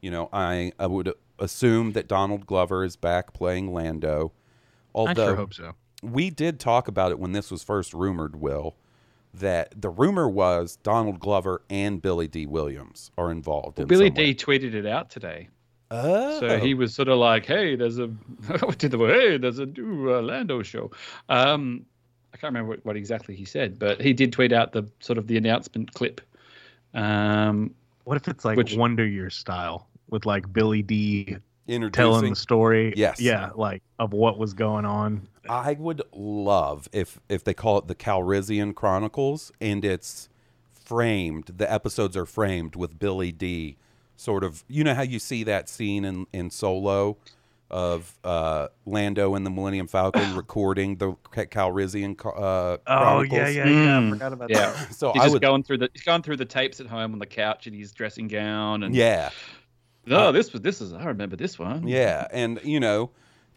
You know, I I would assume that Donald Glover is back playing Lando. I Although sure hope so. we did talk about it when this was first rumored, Will, that the rumor was Donald Glover and Billy Dee Williams are involved. in Billy. Dee tweeted it out today. Oh, So he was sort of like, "Hey, there's a what did the hey, there's a new uh, Lando show." Um, I can't remember what, what exactly he said, but he did tweet out the sort of the announcement clip. Um, What if it's like Which- Wonder Years style with like Billy Dee telling the story? Yes. Yeah, like of what was going on. I would love if if they call it the Calrissian Chronicles and it's framed. The episodes are framed with Billy Dee. Sort of, you know how you see that scene in in Solo of uh, Lando and the Millennium Falcon recording the Ca- Calrissian uh, Oh Chronicles. yeah, yeah, yeah. I Mm. forgot about yeah, that. So he's I just would, going through the he's going through the tapes at home on the couch in his dressing gown, and yeah, oh, this was this is I remember this one. Yeah, and you know,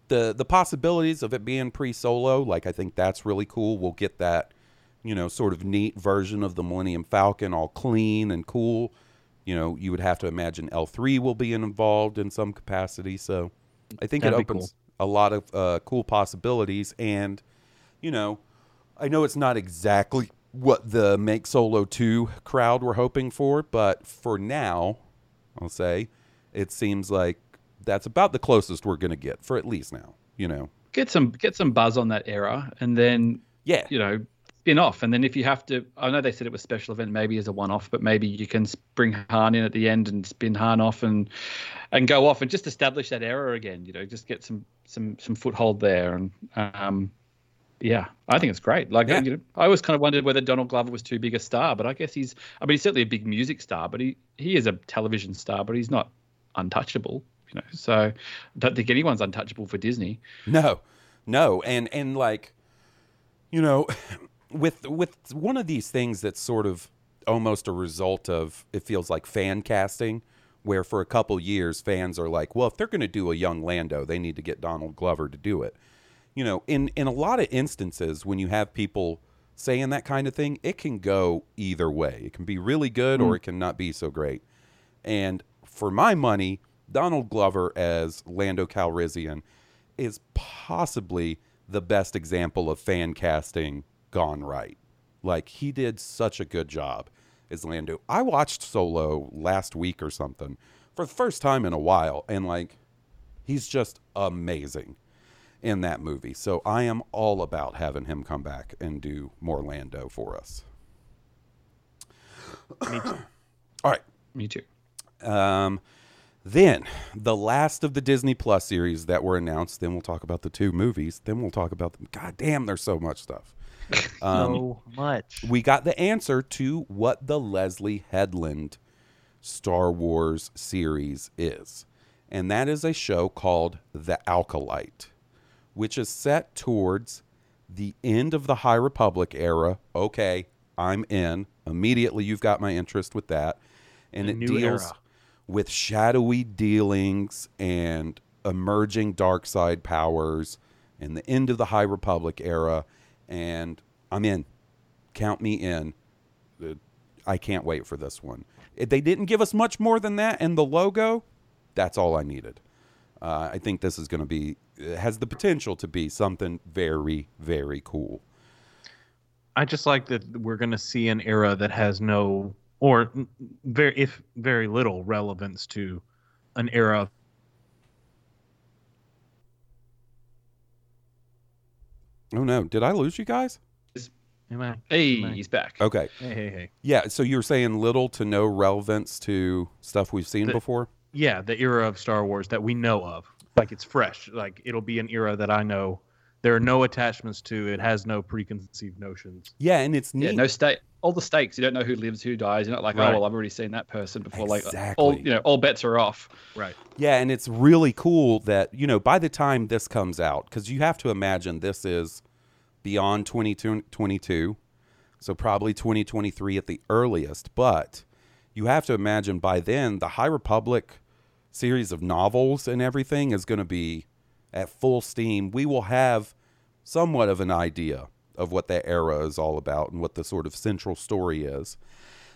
the the possibilities of it being pre-solo, like I think that's really cool. We'll get that, you know, sort of neat version of the Millennium Falcon, all clean and cool. You know, you would have to imagine L three will be involved in some capacity. So, I think That'd it be opens a lot of uh, cool possibilities. And, you know, I know it's not exactly what the Make Solo two crowd were hoping for, but for now, I'll say it seems like that's about the closest we're going to get for at least now. You know, Get some get some buzz on that era, and then yeah, you know spin off and then if you have to i know they said it was special event maybe as a one-off but maybe you can bring han in at the end and spin han off and and go off and just establish that era again you know just get some some some foothold there. And um yeah i think it's great. Like Yeah. you know, i always kind of wondered whether donald glover was too big a star but i guess he's i mean he's certainly a big music star but he he is a television star but he's not untouchable you know. So i don't think anyone's untouchable for disney. No, no, and and like, you know, with with one of these things that's sort of almost a result of it feels like fan casting, where for a couple years fans are like, well, if they're going to do a young Lando, they need to get Donald Glover to do it. You know, in in a lot of instances when you have people saying that kind of thing, it can go either way. It can be really good or mm. it can not be so great. And for my money, Donald Glover as Lando Calrissian is possibly the best example of fan casting gone right. Like he did such a good job as Lando. I watched Solo last week or something for the first time in a while and like he's just amazing in that movie. So I am all about having him come back and do more Lando for us. Me too. All right. me too Um, then the last of the Disney Plus series that were announced. Then we'll talk about the two movies. Then we'll talk about them. God damn, there's so much stuff. Um, so much. we got the answer to what the Leslie Headland Star Wars series is. And that is a show called The Acolyte, which is set towards the end of the High Republic era. Okay, I'm in. Immediately, you've got my interest with that. And The it deals era. with shadowy dealings and emerging dark side powers and the end of the High Republic era. And I'm in. Count me in. I can't wait for this one. They didn't give us much more than that and the logo, that's all I needed. Uh, I think this is going to be, has the potential to be something very, very cool. I just like that we're going to see an era that has no, or very, if very little relevance to an era. Oh no, did I lose you guys? Am hey he's back Okay. Hey, hey, hey. Yeah, so you were saying little to no relevance to stuff we've seen The- before? Yeah, the era of Star Wars that we know of. Like it's fresh. Like it'll be an era that I know. There are no attachments to. It has no preconceived notions. Yeah, and it's neat. Yeah, no state All the stakes. You don't know who lives, who dies. You're not like, oh, Right. oh well, I've already seen that person before. Like all you know, all bets are off. Right. Yeah, and it's really cool that, you know, by the time this comes out, because you have to imagine this is beyond 2022, so probably 2023 at the earliest, but you have to imagine by then the High Republic series of novels and everything is going to be at full steam, we will have somewhat of an idea of what that era is all about and what the sort of central story is.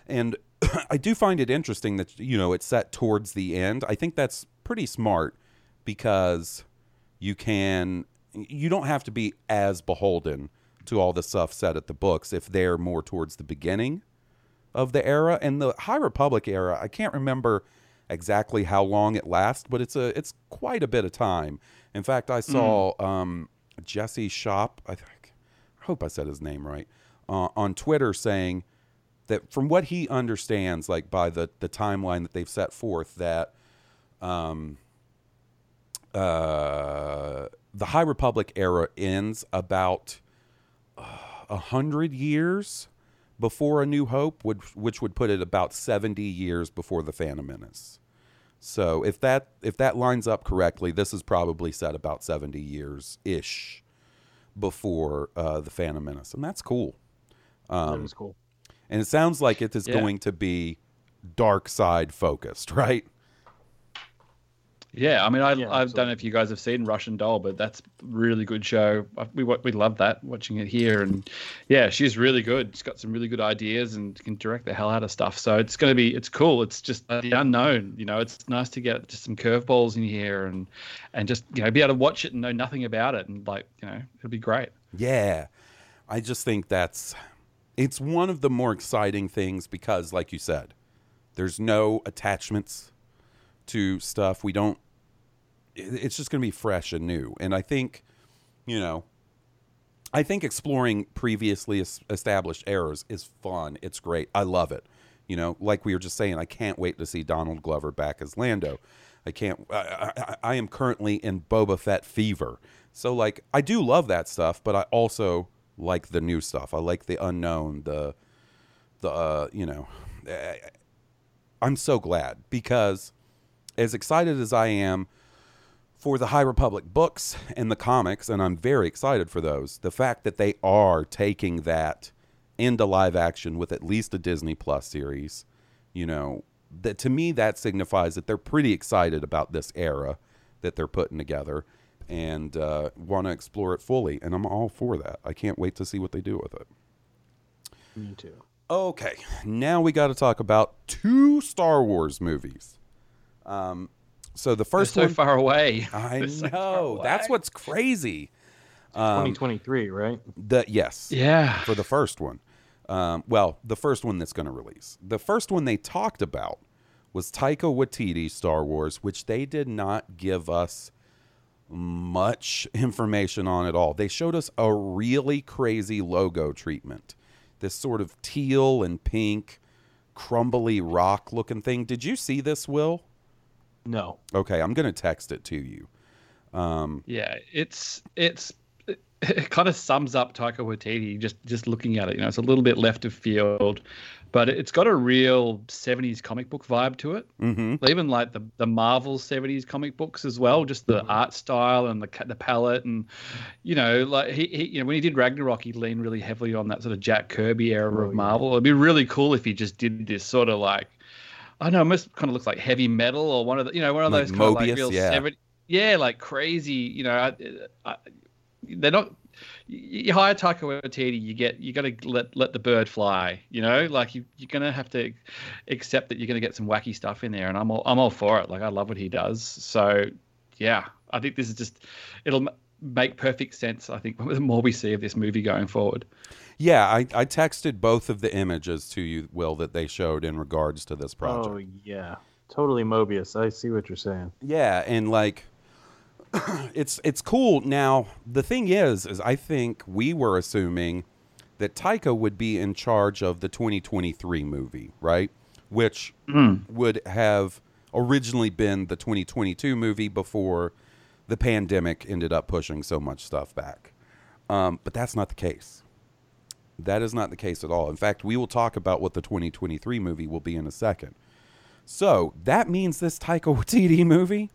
And I do find it interesting that you know it's set towards the end. I think that's pretty smart because you can you don't have to be as beholden to all the stuff set at the books if they're more towards the beginning of the era and the High Republic era. I can't remember exactly how long it lasts, but it's a it's quite a bit of time. In fact, I saw um, Jesse Shop. I think I hope I said his name right uh, on Twitter saying that from what he understands, like by the the timeline that they've set forth, that um, uh, the High Republic era ends about a hundred years before A New Hope, which would put it about seventy years before the Phantom Menace. So if that if that lines up correctly, this is probably set about seventy years ish before uh, the Phantom Menace, and that's cool. that Um, was cool. and it sounds like it is Yeah. going to be dark side focused, right? Yeah, I mean, I, Yeah, I don't know if you guys have seen Russian Doll, but that's a really good show. We we love that watching it here, and yeah, she's really good. She's got some really good ideas and can direct the hell out of stuff. So it's going to be it's cool. It's just the unknown, you know. It's nice to get just some curveballs in here and and just you know be able to watch it and know nothing about it and like you know it'll be great. Yeah. I just think that's it's one of the more exciting things because like you said, there's no attachments to stuff. We don't it- it's just going to be fresh and new. And I think, you know, I think exploring previously established errors is fun. It's great. I love it. You know, like we were just saying, I can't wait to see Donald Glover back as Lando. I can't. I, I, I am currently in Boba Fett fever. So like, I do love that stuff, but I also like the new stuff. I like the unknown. The the uh, you know, I- I'm so glad because as excited as I am for the High Republic books and the comics, and I'm very excited for those. The fact that they are taking that into live action with at least a Disney Plus series, you know, that to me that signifies that they're pretty excited about this era that they're putting together and uh, want to explore it fully. And I'm all for that. I can't wait to see what they do with it. Me too. Okay, now we got to talk about two Star Wars movies. Um, so the They're first so one, far away. I They're so far know that's what's crazy. Um, 2023, right? The yes, Yeah. for the first one. Um, well, the first one that's going to release. The first one they talked about was Taika Waititi's Star Wars, which they did not give us much information on at all. They showed us a really crazy logo treatment. This sort of teal and pink, crumbly rock looking thing. Did you see this, Will? No. Okay, I'm going to text it to you. Yeah, it's it's it, it kind of sums up Taika Waititi just just looking at it. You know, it's a little bit left of field, but it's got a real '70s comic book vibe to it. Mm-hmm. Even like the the Marvel '70s comic books as well, just the art style and the the palette, and you know, like he, he you know when he did Ragnarok, he leaned really heavily on that sort of Jack Kirby era Oh, of yeah. Marvel. It'd be really cool if he just did this sort of like. I know, almost kind of looks like heavy metal or one of the, you know, one of Like those kind of like real yeah. 70 yeah, like crazy. You know, I, I, they're not. You hire Taika Waititi, you get you got to let let the bird fly. You know, like you you're gonna have to accept that you're gonna get some wacky stuff in there, and I'm all I'm all for it. Like I love what he does. So yeah, I think this is just it'll make perfect sense. I think the more we see of this movie going forward. Yeah, I, I texted both of the images to you, Will, that they showed in regards to this oh, project. Oh yeah, totally Mobius. I see what you're saying. Yeah, and like it's it's cool. Now, the thing is is I think we were assuming that Taika would be in charge of the 2023 movie, right? Which hmm. would have originally been the 2022 movie before the pandemic ended up pushing so much stuff back. Um, but that's not the case. That is not the case at all. In fact, we will talk about what the 2023 movie will be in a second. So that means this Taika Waititi movie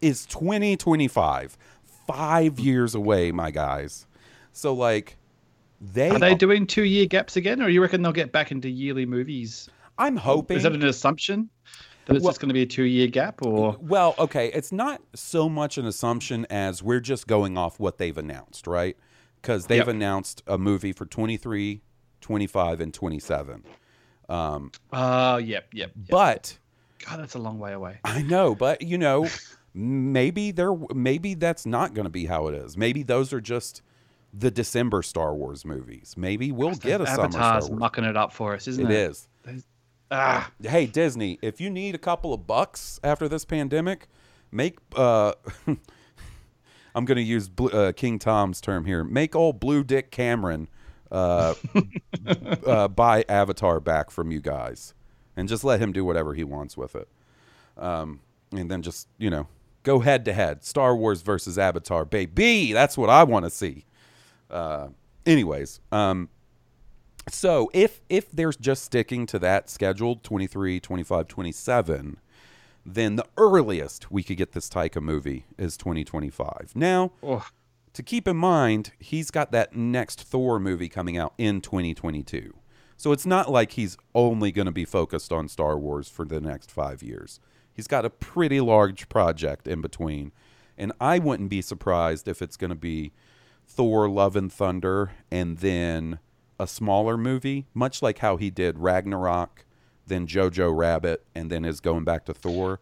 is 2025, five years away, my guys. So like, they, Are they doing two year gaps again, or you reckon they'll get back into yearly movies? I'm hoping. Is that an assumption? That it's Well- just going to be a two-year gap, or Well, okay, it's not so much an assumption as we're just going off what they've announced, right? Because they've Yep. announced a movie for 23, 25, and 27. Um, oh, yep, yep. yep. But God, that's a long way away. I know, but you know, maybe they're maybe that's not going to be how it is. Maybe those are just the December Star Wars movies. Maybe we'll get a summer Star Wars. mucking it up for us, isn't It it? is. Ah, Hey Disney, if you need a couple of bucks after this pandemic, make uh I'm going to use Bl- uh, King Tom's term here. Make old Blue Dick Cameron uh, uh, buy Avatar back from you guys, and just let him do whatever he wants with it. Um, and then just you know go head to head, Star Wars versus Avatar, baby. That's what I want to see. Uh, anyways, um, so if if they're just sticking to that scheduled 23, 25, 27, then the earliest we could get this Taika movie is 2025. Now, oh, to keep in mind, he's got that next Thor movie coming out in 2022. So it's not like he's only going to be focused on Star Wars for the next 5 years. He's got a pretty large project in between. And I wouldn't be surprised if it's going to be Thor Love and Thunder and then a smaller movie, much like how he did Ragnarok, then Jojo Rabbit, and then is going back to Thor.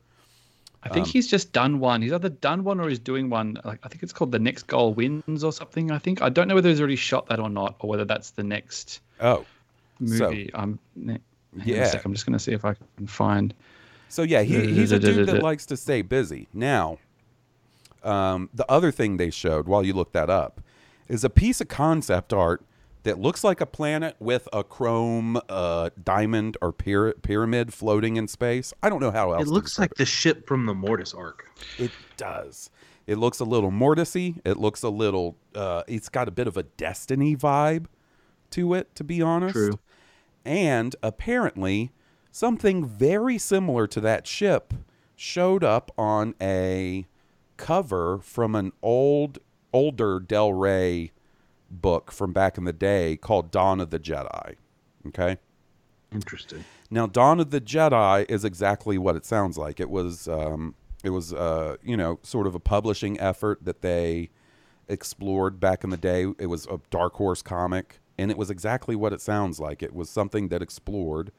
I Um, think he's just done one. He's either done one or he's doing one. Like I think it's called the next goal wins or something. I think I don't know whether he's already shot that or not, or whether that's the next Oh, movie. I'm ne- a Yeah. sec, I'm just going to see if I can find. So yeah, he, he's a dude that likes to stay busy. Now, um, the other thing they showed while you look that up is a piece of concept art that looks like a planet with a chrome uh, diamond or pyra- pyramid floating in space. I don't know how else. It looks like the ship from the Mortis arc. it. it does. It looks a little Mortisy. It looks a little. Uh, it's got a bit of a Destiny vibe to it, to be honest. True. And apparently, something very similar to that ship showed up on a cover from an old, older Del Rey book from back in the day called Dawn of the Jedi. Okay. Interesting. Now, Dawn of the Jedi is exactly what it sounds like. It was, um, it was, uh, you know, sort of a publishing effort that they explored back in the day. It was a Dark Horse comic, and it was exactly what it sounds like. It was something that explored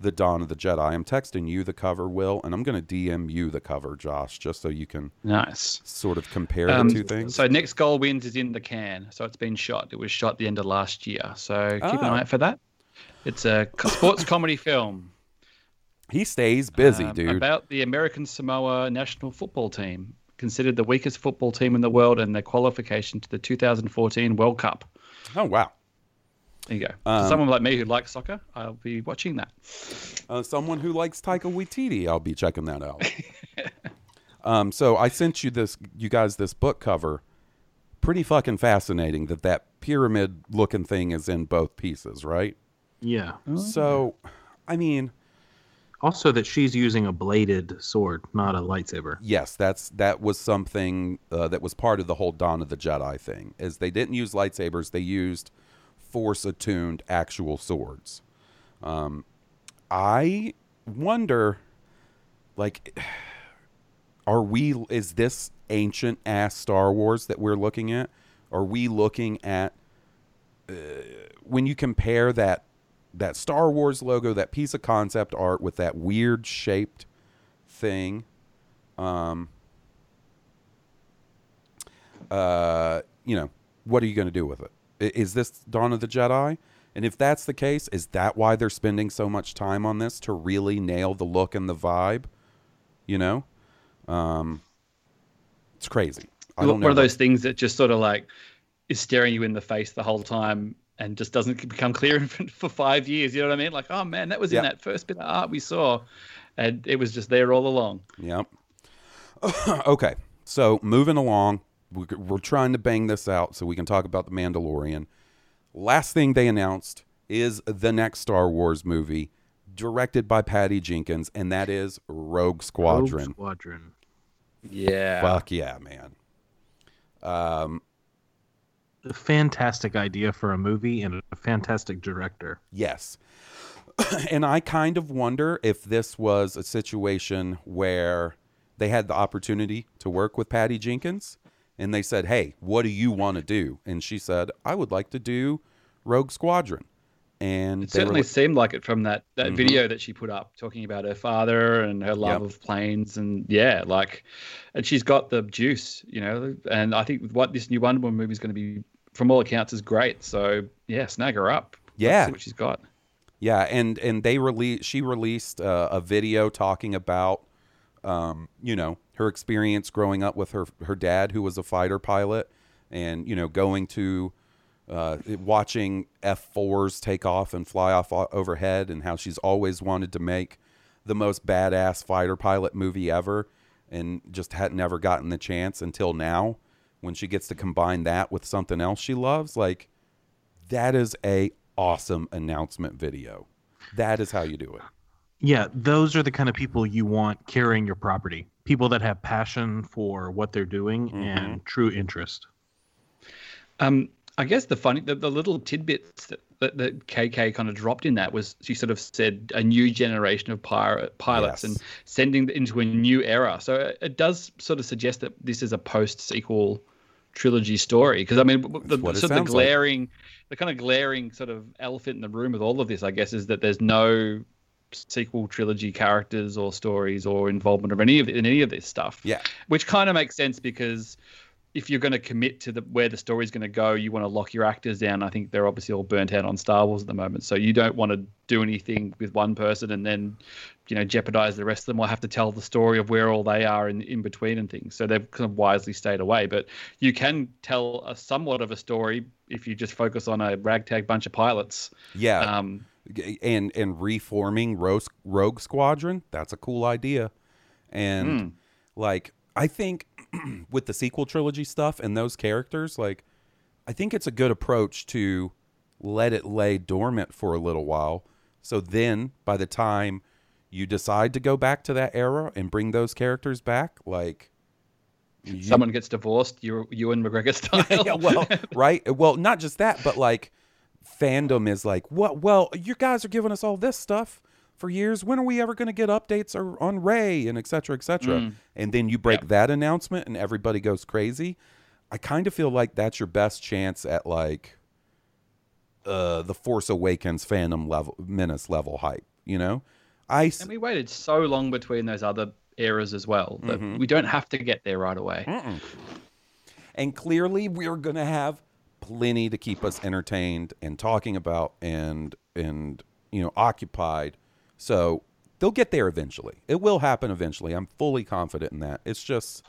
the Dawn of the Jedi. I'm texting you the cover, Will, and I'm going to DM you the cover, Josh, just so you can Nice. sort of compare Um, the two things. So next goal wins is in the can. So it's been shot. It was shot the end of last year. So keep an eye out for that. It's a sports comedy film he stays busy, um, dude. about the American Samoa national football team, considered the weakest football team in the world and their qualification to the 2014 World Cup. oh, wow. There you go. Um, someone like me who likes soccer, I'll be watching that. Uh, someone who likes Taika Waititi, I'll be checking that out. um, so I sent you this, you guys, this book cover. Pretty fucking fascinating that that pyramid looking thing is in both pieces, right? Yeah. So, I mean, Also, that she's using a bladed sword, not a lightsaber. yes, that's that was something uh, that was part of the whole Dawn of the Jedi thing. Is they didn't use lightsabers; they used force attuned actual swords. Um, I wonder, like, are we? Is this ancient ass Star Wars that we're looking at? Are we looking at uh, when you compare that that Star Wars logo, that piece of concept art with that weird shaped thing? Um, uh, you know, what are you going to do with it? Is this Dawn of the Jedi? And if that's the case, is that why they're spending so much time on this to really nail the look and the vibe? You know, um, it's crazy. I don't One know. of those things that just sort of like is staring you in the face the whole time and just doesn't become clear for five years. You know what I mean? Like, oh man, that was Yeah. in that first bit of art we saw, and it was just there all along. Yep. okay. So moving along, we're, we're trying to bang this out so we can talk about the Mandalorian. Last thing they announced is the next Star Wars movie, directed by Patty Jenkins, and that is Rogue Squadron. Rogue Squadron. Yeah. Fuck yeah, man. Um, A fantastic idea for a movie and a fantastic director. yes. and I kind of wonder if this was a situation where they had the opportunity to work with Patty Jenkins and they said, Hey, what do you want to do? And she said, I would like to do Rogue Squadron. And It certainly like- seemed like it from that, that Mhm. video that she put up talking about her father and her love Yep. of planes and yeah, like, and she's got the juice, you know. And I think what this new Wonder Woman movie is going to be, from all accounts, is great. So yeah, snag her up. Let's Yeah. see what she's got. Yeah, and and they released she released uh, a video talking about um, you know her experience growing up with her her dad who was a fighter pilot, and you know going to uh, watching F fours take off and fly off overhead, and how she's always wanted to make the most badass fighter pilot movie ever, and just had never gotten the chance until now when she gets to combine that with something else she loves like that is a awesome announcement video. That is how you do it. Yeah, those are the kind of people you want carrying your property. People that have passion for what they're doing and true interest. Um, I guess the funny, the, the little tidbits that, that, that KK kind of dropped in that was she sort of said a new generation of pirate pilots Yes. and sending into a new era. So it, it does sort of suggest that this is a post sequel trilogy story. Because I mean, the, sort of the sounds like. glaring, the kind of glaring sort of elephant in the room with all of this, I guess, is that there's no sequel trilogy characters or stories or involvement of any of in any of this stuff Yeah. which kind of makes sense because if you're going to commit to the where the story's going to go, you want to lock your actors down. I think they're obviously all burnt out on Star Wars at the moment, so you don't want to do anything with one person and then, you know, jeopardize the rest of them or have to tell the story of where all they are in in between and things. So they've kind of wisely stayed away. But you can tell a somewhat of a story if you just focus on a ragtag bunch of pilots. Yeah. Um, and and reforming Rogue, Rogue Squadron, that's a cool idea. And hmm. like I think with the sequel trilogy stuff and those characters, like I think it's a good approach to let it lay dormant for a little while. So then by the time you decide to go back to that era and bring those characters back, like you- someone gets divorced, you Ewan McGregor style. yeah, well, right. Well, not just that, but like fandom is like, what? Well, you guys are giving us all this stuff for years. When are we ever going to get updates or, on Rey and et cetera, et cetera? Mm. And then you break that announcement and everybody goes crazy. I kind of feel like that's your best chance at like uh, the Force Awakens fandom level, menace level hype. You know, I s- And we waited so long between those other eras as well that Mm-hmm. we don't have to get there right away. and clearly we're going to have plenty to keep us entertained and talking about and and you know occupied. So they'll get there eventually. It will happen eventually. I'm fully confident in that. It's just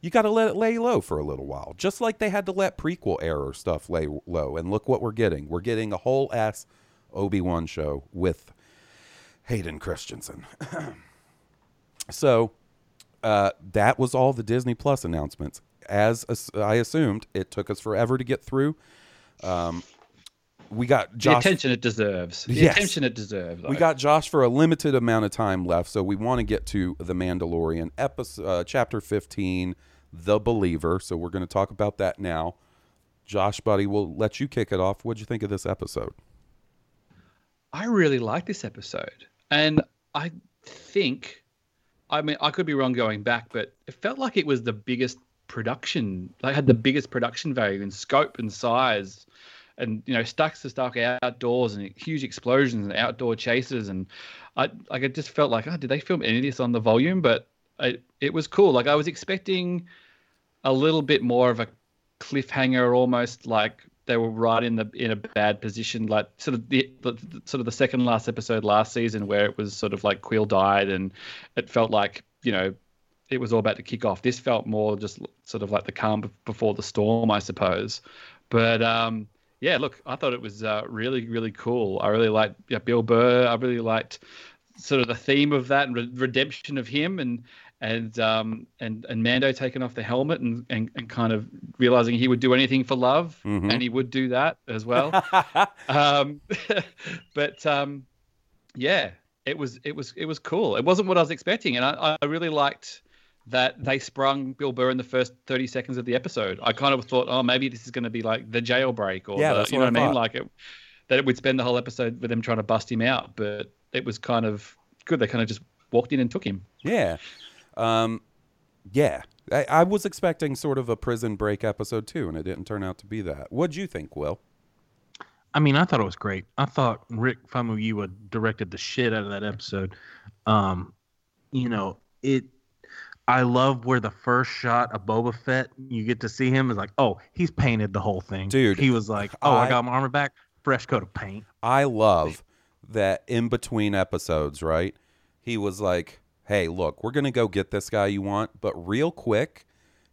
you got to let it lay low for a little while just like they had to let prequel error stuff lay low. And look what we're getting. We're getting a whole ass obi-wan show with hayden christensen. So uh, that was all the Disney Plus announcements. As I assumed, it took us forever to get through. Um, we got Josh. The attention it deserves. The Yes. attention it deserves. We got Josh for a limited amount of time left, so we want to get to the Mandalorian episode, uh, chapter fifteen, the Believer. So we're going to talk about that now. Josh, buddy, we'll let you kick it off. What'd you think of this episode? I really like this episode, and I think, I mean, I could be wrong going back, but it felt like it was the biggest production. They had the biggest production value in scope and size, and you know, stacks of stuff outdoors and huge explosions and outdoor chases, and I like it just felt like, oh, did they film any of this on the volume? But it it was cool. Like I was expecting a little bit more of a cliffhanger, almost like they were right in the in a bad position, like sort of the the- sort of the second last episode last season where it was sort of like Kuiil died and it felt like you know it was all about to kick off. This felt more just sort of like the calm before the storm, I suppose. But um, yeah, look, I thought it was uh, really really cool. I really liked yeah, Bill Burr. I really liked sort of the theme of that and re- redemption of him and and um and and Mando taking off the helmet and and, and kind of realizing he would do anything for love Mhm. and he would do that as well um but um yeah it was it was it was cool it wasn't what I was expecting and I, I really liked that they sprung Bill Burr in the first 30 seconds of the episode I kind of thought oh maybe this is going to be like the jailbreak or Yeah, the, that's you what know I what I mean like it that it would spend the whole episode with them trying to bust him out, but it was kind of good. They kind of just walked in and took him. Yeah. Um, yeah. I, I was expecting sort of a prison break episode too, and it didn't turn out to be that. What'd you think, Will? I mean, I thought it was great. I thought Rick Famuyiwa directed the shit out of that episode. Um, you know, it. I love where the first shot of Boba Fett, you get to see him, is like, oh, he's painted the whole thing, Dude, He was like, oh, I, I- got my armor back, fresh coat of paint. I love that in between episodes, right? He was like, "Hey, look, we're gonna go get this guy you want, but real quick,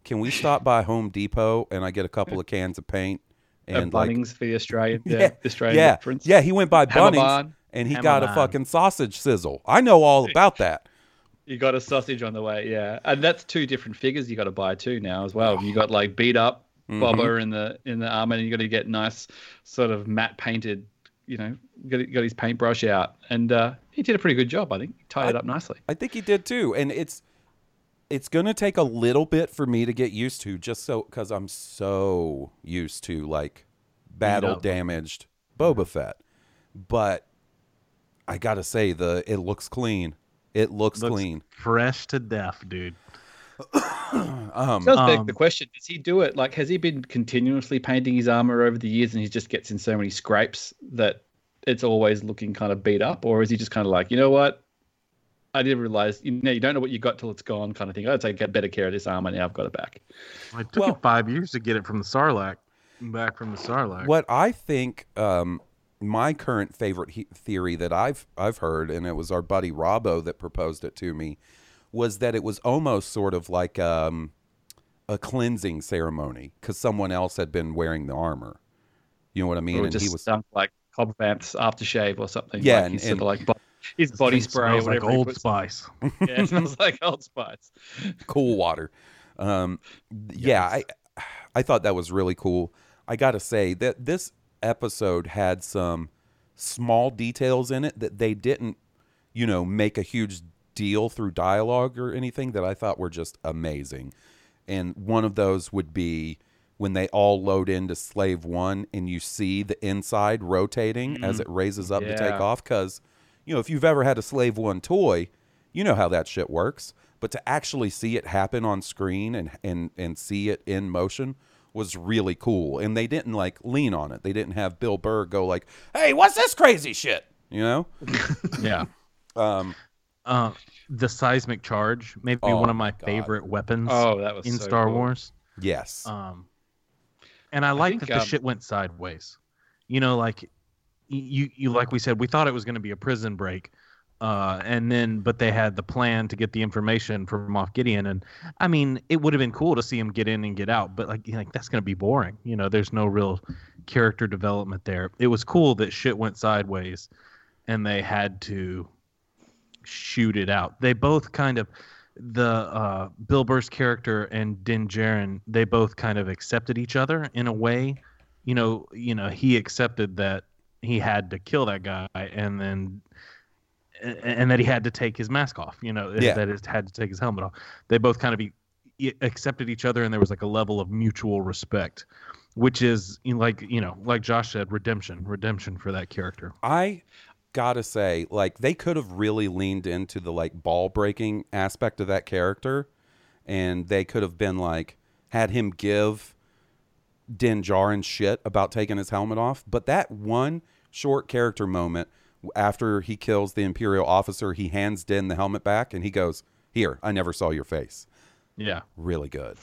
can we stop by Home Depot and I get a couple of cans of paint And and like, Bunnings for the Australian, yeah, yeah, the Australian yeah, reference. yeah, he went by Bunnings barn. and he Hammer got a fucking sausage sizzle. I know all about that. You got a sausage on the way, yeah, and that's two different figures you got to buy too now as well. You got like beat up Mm-hmm. In the in the armor, and you got to get nice sort of matte painted. You know, got got his paintbrush out, and uh, he did a pretty good job. I think he tied it up nicely. I think he did too, and it's it's gonna take a little bit for me to get used to, just so because I'm so used to like battle damaged Boba Fett. But I gotta say, the it looks clean. It looks, Looks clean. fresh to death, dude. Um, Does beg Um, the question: Does he do it? Like, has he been continuously painting his armor over the years, and he just gets in so many scrapes that it's always looking kind of beat up, or is he just kind of like, you know what? I didn't realize. You know, you don't know what you got till it's gone, kind of thing. I'd say get better care of this armor now. I've got it back. It took Well- you five years to get it from the Sarlacc, back from the Sarlacc. what I think, um, my current favorite he- theory that I've I've heard, and it was our buddy Robbo that proposed it to me, was that it was almost sort of like um, a cleansing ceremony because someone else had been wearing the armor. You know what I mean? or and just he was stunk like Cobb Vanth aftershave or something. Yeah, like and- and- of like bo- his body spray or smells like whatever. Old Spice. Yeah, it smells like Old Spice. cool water. Um, th- Yeah, I I thought that was really cool. I got to say that this episode had some small details in it that they didn't, you know, make a huge deal through dialogue or anything that I thought were just amazing. And one of those would be when they all load into Slave One and you see the inside rotating mm-hmm. as it raises up to take off. Because, you know, if you've ever had a Slave One toy, you know how that shit works. But to actually see it happen on screen and and and see it in motion was really cool. And they didn't like lean on it. They didn't have Bill Burr go like, "Hey, what's this crazy shit?" You know? Yeah. Um, Uh, the seismic charge, maybe Oh one of my my God. favorite weapons Oh, that was in so Star cool. Wars. yes. Um, and I like think, that the um, shit went sideways. You know, like you, you like we said, we thought it was going to be a prison break, uh, and then but they had the plan to get the information from Moff Gideon, and I mean, it would have been cool to see him get in and get out, but like, like that's going to be boring. You know, there's no real character development there. It was cool that shit went sideways, and they had to shoot it out. They both kind of the uh, Bill Burr's character and Din Djarin, they both kind of accepted each other in a way. You know, you know, he accepted that he had to kill that guy, and then and that he had to take his mask off. You know, Yeah. that he had to take his helmet off. They both kind of be, e- accepted each other, and there was like a level of mutual respect, which is you know, like you know, like Josh said, redemption, redemption for that character. I gotta say, like they could have really leaned into the like ball breaking aspect of that character, and they could have been like had him give Din Djarin shit about taking his helmet off. But that one short character moment after he kills the Imperial officer, he hands Din the helmet back, and he goes, "Here, I never saw your face." Yeah, Really good,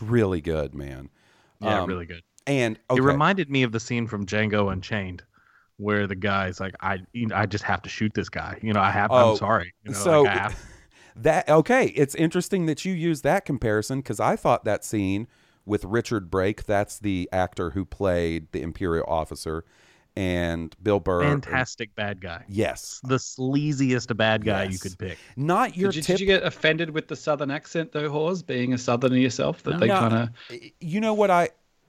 really good, man. yeah, Um, really good. And okay. It reminded me of the scene from Django Unchained, where the guy's like, "I, you know, I just have to shoot this guy. You know, I have. Oh, I'm sorry. You know, so like, that okay it's interesting that you use that comparison because i thought that scene with richard brake that's the actor who played the imperial officer and bill burr fantastic bad guy. yes The sleaziest bad guy you could pick. not your Did you, tip did you get offended with the southern accent though, Hawes, being a southerner yourself? That they No. kind of you know what i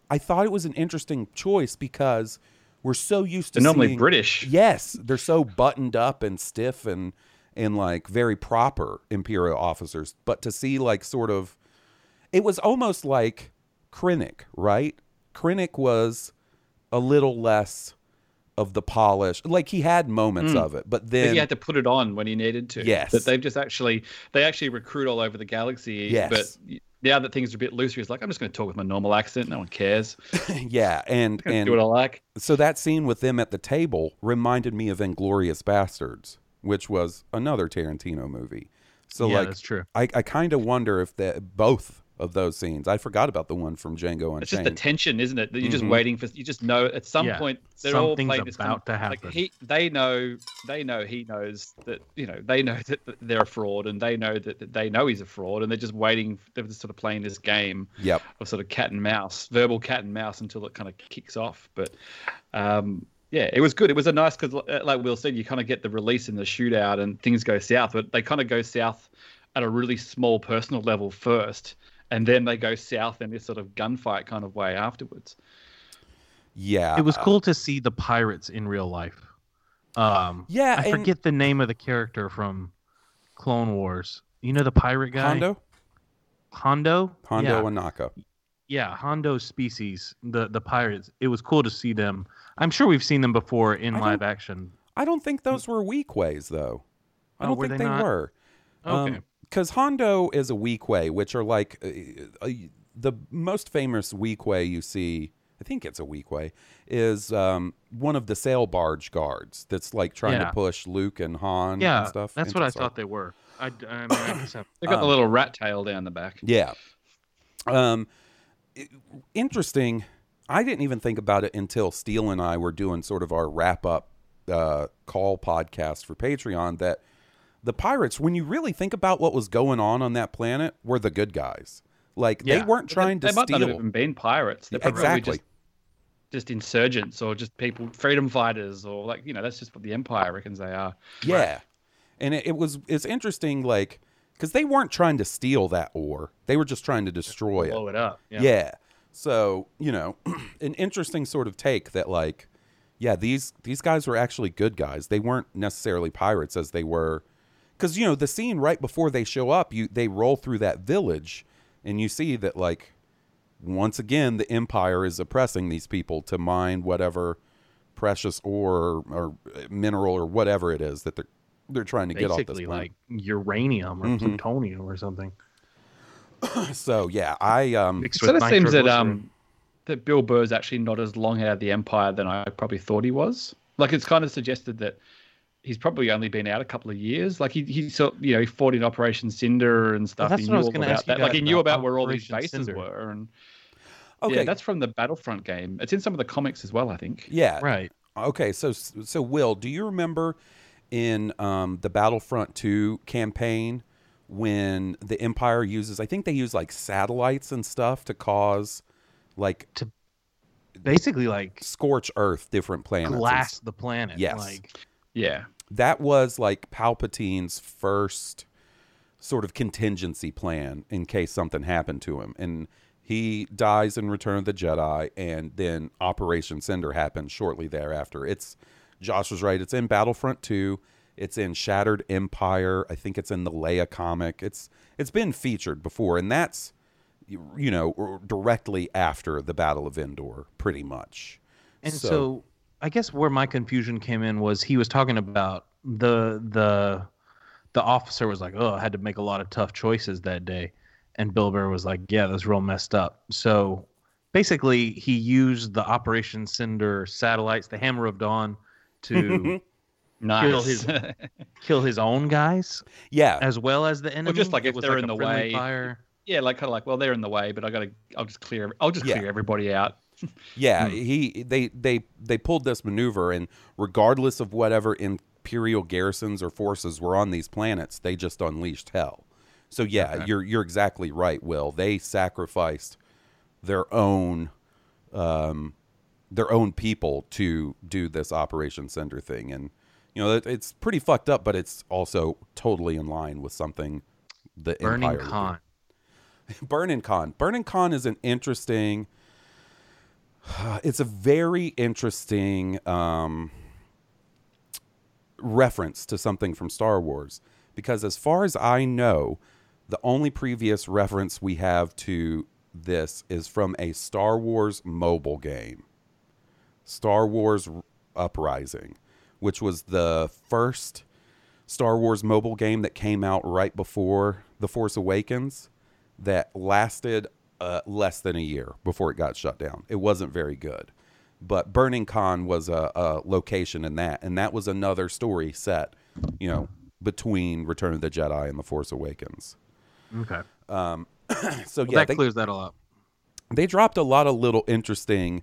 i thought it was an interesting choice because we're so used to they're normally seeing- British. Yes, they're so buttoned up and stiff and and like very proper imperial officers. But to see like sort of, it was almost like Krennic, right? Krennic was a little less of the polish. Like he had moments Mm. of it, but But then he had to put it on when he needed to. Yes. That they've just actually they actually recruit all over the galaxy. Yes. But now that things are a bit looser, he's like, I'm just going to talk with my normal accent. No one cares. yeah, and and do what I like. so that scene with them at the table reminded me of Inglourious Basterds, which was another Tarantino movie. So yeah, like that's true. I, I kind of wonder if that both of those scenes. I forgot about the one from Django It's just the tension, isn't it? That you're just Mhm. waiting for. You just know at some Yeah. point they're all Something's playing this about to happen. Like he, they know, they know he knows that you know they know that that they're a fraud, and they know that, that they know he's a fraud, and they're just waiting. They're just sort of playing this game yep. of sort of cat and mouse, verbal cat and mouse, until it kind of kicks off. But um, yeah, it was good. It was a nice because, like Will said, you kind of get the release in the shootout, and things go south, but they kind of go south at a really small personal level first, and then they go south in this sort of gunfight kind of way afterwards. Yeah. it was cool to see the pirates in real life. Um, Yeah, I and- forget the name of the character from Clone Wars. You know the pirate guy, Hondo, Hondo, Hondo, yeah. Ohnaka. yeah, Hondo species, the the pirates. It was cool to see them. I'm sure we've seen them before in I live action. I don't think those were Weequays though. I Oh, don't were think they they, were. Okay. Because Hondo is a Weequay, which are like uh, uh, the most famous Weequay you see. I think it's a Weequay. Is um, one of the sail barge guards that's like trying Yeah. to push Luke and Han yeah, and stuff. that's what I thought they were. I, I mean, I have, They got the Um, little rat tail down the back. Yeah. Um, i- interesting. I didn't even think about it until Steele and I were doing sort of our wrap up uh, call podcast for Patreon. That the pirates, when you really think about what was going on on that planet, were the good guys. Like they weren't trying they, to they might not have even been pirates. They're Exactly. just, just insurgents or just people, freedom fighters, or like you know, that's just what the Empire reckons they are. Yeah. And it, it was it's interesting, like because they weren't trying to steal that ore; they were just trying to destroy it. Blow it up. Yeah. Yeah. So, you know, an interesting sort of take that like yeah, these these guys were actually good guys. They weren't necessarily pirates as they were cuz you know, the scene right before they show up, you they roll through that village and you see that like once again the empire is oppressing these people to mine whatever precious ore or, or mineral or whatever it is that they're they're trying to get off this basically planet. like uranium or Mhm. plutonium or something. so yeah, I um Mixed So with that seems that um that Bill Burr's actually not as long out of the Empire than I probably thought he was. Like it's kind of suggested that he's probably only been out a couple of years. Like he he sort you know he fought in Operation Cinder and stuff. that's he what I knew was all gonna about ask you that. Like he knew about about where all these bases Cinder. were. And okay. yeah, that's from the Battlefront game. It's in some of the comics as well, I think. yeah. right. Okay, so so Will, do you remember in um, the Battlefront 2 campaign when the Empire uses I think they use like satellites and stuff to cause like to Basically, like scorch earth different planets. glass the planet. Yes. Like Yeah. That was like Palpatine's first sort of contingency plan in case something happened to him and he dies in Return of the Jedi and then Operation Cinder happens shortly thereafter. It's Josh was right. It's in Battlefront 2. It's in Shattered Empire. I think it's in the Leia comic. It's it's been featured before and that's you you know directly after the Battle of Endor pretty much. And so, I guess where my confusion came in was he was talking about the the the officer was like, "Oh, I had to make a lot of tough choices that day," and Bill Burr was like, "Yeah, that's real messed up." So basically, he used the Operation Cinder satellites, the Hammer of Dawn, to Nice. his- kill his own guys yeah. as well as the enemy. just like It if was they're like in the way. Fire. yeah, like kind of like, well, they're in the way, but I gotta, I'll just clear, I'll just Yeah. clear everybody out. Yeah, Hmm. he they they they pulled this maneuver, and regardless of whatever imperial garrisons or forces were on these planets, they just unleashed hell. So yeah, Okay. you're you're exactly right, Will. They sacrificed their own um their own people to do this Operation Cinder thing, and you know it, it's pretty fucked up, but it's also totally in line with something the Burning Empire do. Khan. Burnin Konn. Burnin Konn is an interesting. It's a very interesting um, reference to something from Star Wars because, as far as I know, the only previous reference we have to this is from a Star Wars mobile game. Star Wars Uprising, which was the first Star Wars mobile game that came out right before The Force Awakens that lasted uh, less than a year before it got shut down. It wasn't very good. But Burnin Konn was a, a location in that, and that was another story set, you know, between Return of the Jedi and The Force Awakens. Okay. So Well, yeah, that they, clears that all up. they dropped a lot of little interesting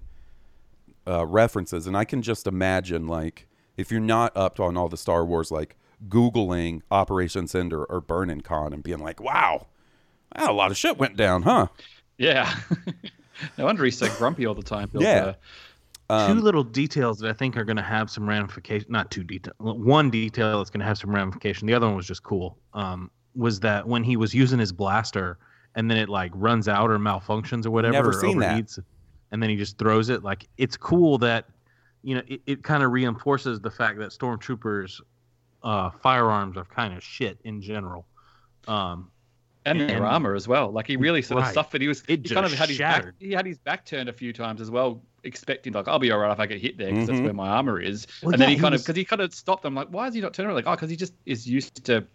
uh, references, and I can just imagine like if you're not up on all the Star Wars, like googling Operation Cinder or Burnin Konn and being like, "Wow, wow, a lot of shit went down, huh?" Yeah. no wonder he's so grumpy all the time. Bill Yeah. Burr. two little details that I think are going to have some ramification. Not two detail. One detail that's going to have some ramification. The other one was just cool. Um, was that when he was using his blaster and then it like runs out or malfunctions or whatever, Never or seen that. and then he just throws it. Like it's cool that you know it, it kind of reinforces the fact that stormtroopers uh, firearms are kind of shit in general. Um, and their And- armor as well. Like he really sort of Right. suffered. He was It he kind of had his back, he had his back turned a few times as well, expecting like I'll be all right if I get hit there because Mhm. that's where my armor is. Well, and then he he kind was- of because he kind of stopped. I'm like, why is he not turning around? Like, oh, because he just is used to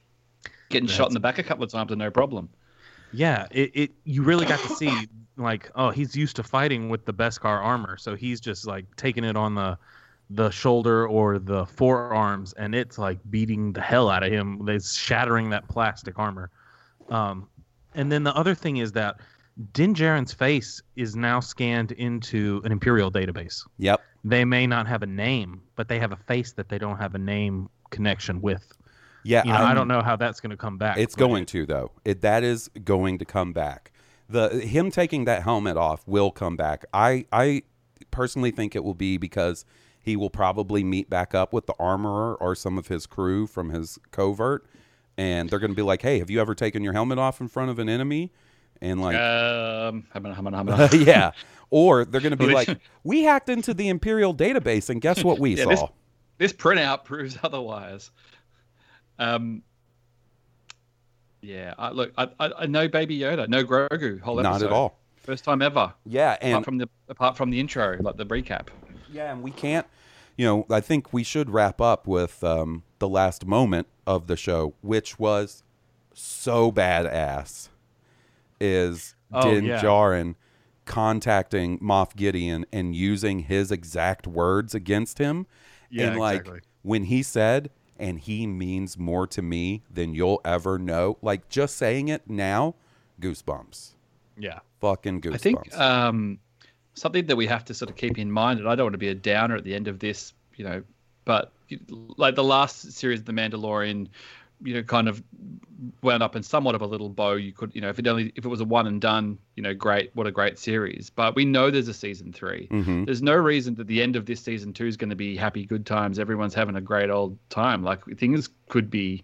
getting shot in the back a couple of times and no problem. Yeah, it, it you really got to see like oh he's used to fighting with the Beskar armor, so he's just like taking it on the the shoulder or the forearms, and it's like beating the hell out of him. It's shattering that plastic armor. Um, and then the other thing is that Din Djarin's face is now scanned into an Imperial database. Yep. They may not have a name, but they have a face that they don't have a name connection with. Yeah, You know, I don't know how that's going to come back. It's going to though. It that is going to come back. The him taking that helmet off will come back. I I personally think it will be because he will probably meet back up with the armorer or some of his crew from his covert, and they're going to be like, "Hey, have you ever taken your helmet off in front of an enemy?" And like, Um, hum, hum, hum, hum. yeah. Or they're going to be like, "We hacked into the Imperial database, and guess what we Yeah, saw?" this- this printout proves otherwise. Um, yeah, I, look, I, I, I know Baby Yoda, no Grogu, whole Not at all. First time ever. Yeah, and apart from the apart from the intro, like the recap. Yeah, and we can't, you know, I think we should wrap up with um, the last moment of the show, which was so badass. Is Oh, Din yeah. Djarin contacting Moff Gideon and using his exact words against him? Yeah, and like exactly. when he said, and he means more to me than you'll ever know, like just saying it now, goosebumps. Yeah. Fucking goosebumps. I think um, something that we have to sort of keep in mind, and I don't want to be a downer at the end of this, you know, but like the last series of The Mandalorian, you know, kind of wound up in somewhat of a little bow. You could, you know, if it only if it was a one and done, you know, great, what a great series. But we know there's a season 3 Mhm. There's no reason that the end of this season two is going to be happy, good times. Everyone's having a great old time. Like things could be.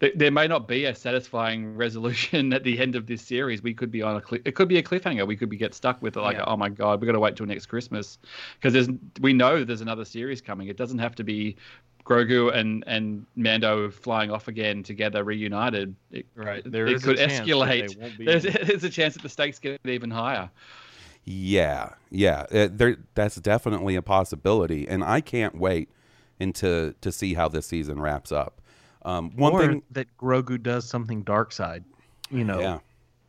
There- There may not be a satisfying resolution at the end of this series. We could be on a cli it could be a cliffhanger. We could be get stuck with it like, Yeah. oh my god, we got to wait till next Christmas because there's we know there's another series coming. It doesn't have to be Grogu and and Mando flying off again together, reunited. It, Right. It, There it is a could chance that they escalate. There's, there's a chance that the stakes get even higher. Yeah, yeah, uh, there. That's definitely a possibility, and I can't wait into to see how this season wraps up. Um, one or thing, that Grogu does something dark side, you know, yeah,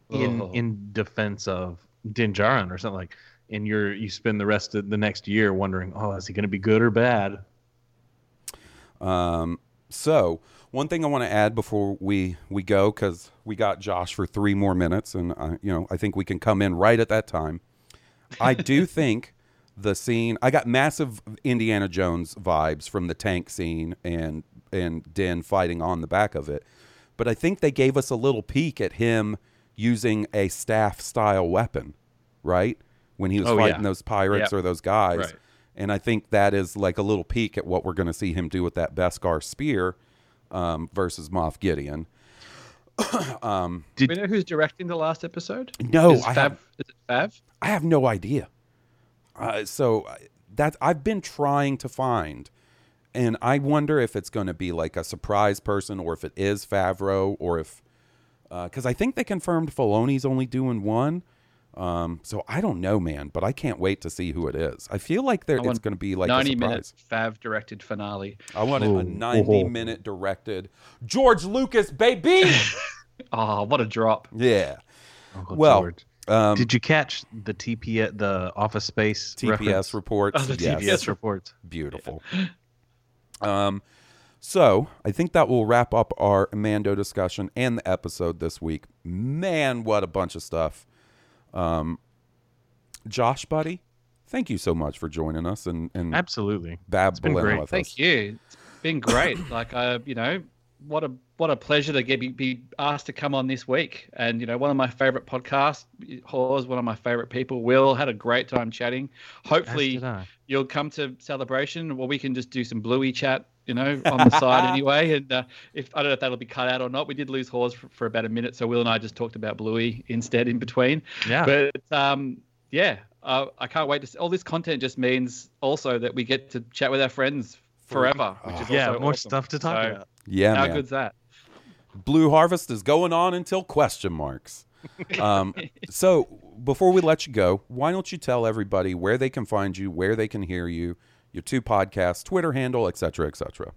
in Oh. in defense of Din Djarin or something like. And you're you spend the rest of the next year wondering, oh, is he going to be good or bad? Um, so one thing I want to add before we we go because we got Josh for three more minutes, and uh, you know I think we can come in right at that time. I do think the scene I got massive Indiana Jones vibes from the tank scene and and Din fighting on the back of it, but I think they gave us a little peek at him using a staff style weapon, right? When he was Oh, fighting yeah. those pirates Yep. or those guys. Right. And I think that is like a little peek at what we're going to see him do with that Beskar spear um, versus Moff Gideon. Did- we know who's directing the last episode? No, is I Fav, have- is it Fav? I have no idea. Uh, so that I've been trying to find, and I wonder if it's going to be like a surprise person, or if it is Favreau, or if because I think they confirmed Filoni's only doing one. Um, so I don't know, man, but I can't wait to see who it is. I feel like there it's going to be like a 90 surprise. minute Fav directed finale. I want a 90 Oh. minute directed George Lucas, baby. Oh, what a drop. yeah. Uncle Well, Um, Did you catch the TP the Office Space TPS reference? reports. Oh, the yes. TPS reports? Beautiful. Um, so I think that will wrap up our Mando discussion and the episode this week. Man, what a bunch of stuff. Um, Josh, buddy, thank you so much for joining us and and Absolutely. babbling great. with Thank us. you. It's been great. like, uh, you know, what a what a pleasure to get be, be asked to come on this week. And you know, one of my favorite podcasts, Hawes, one of my favorite people. Will had a great time chatting. Hopefully, you'll come to celebration, or we can just do some bluey chat. You know, on the side anyway. And uh, if I don't know if that'll be cut out or not, we did lose Hawes for, for about a minute, so Will and I just talked about Bluey instead in between. Yeah. But um, yeah, uh, I can't wait to. See. All this content just means also that we get to chat with our friends forever, which is yeah, also more awesome. stuff to talk So, about. Yeah, How man. good's that? Blue Harvest is going on until question marks. Um, so before we let you go, why don't you tell everybody where they can find you, where they can hear you, your two podcasts, Twitter handle, etc., cetera, et cetera.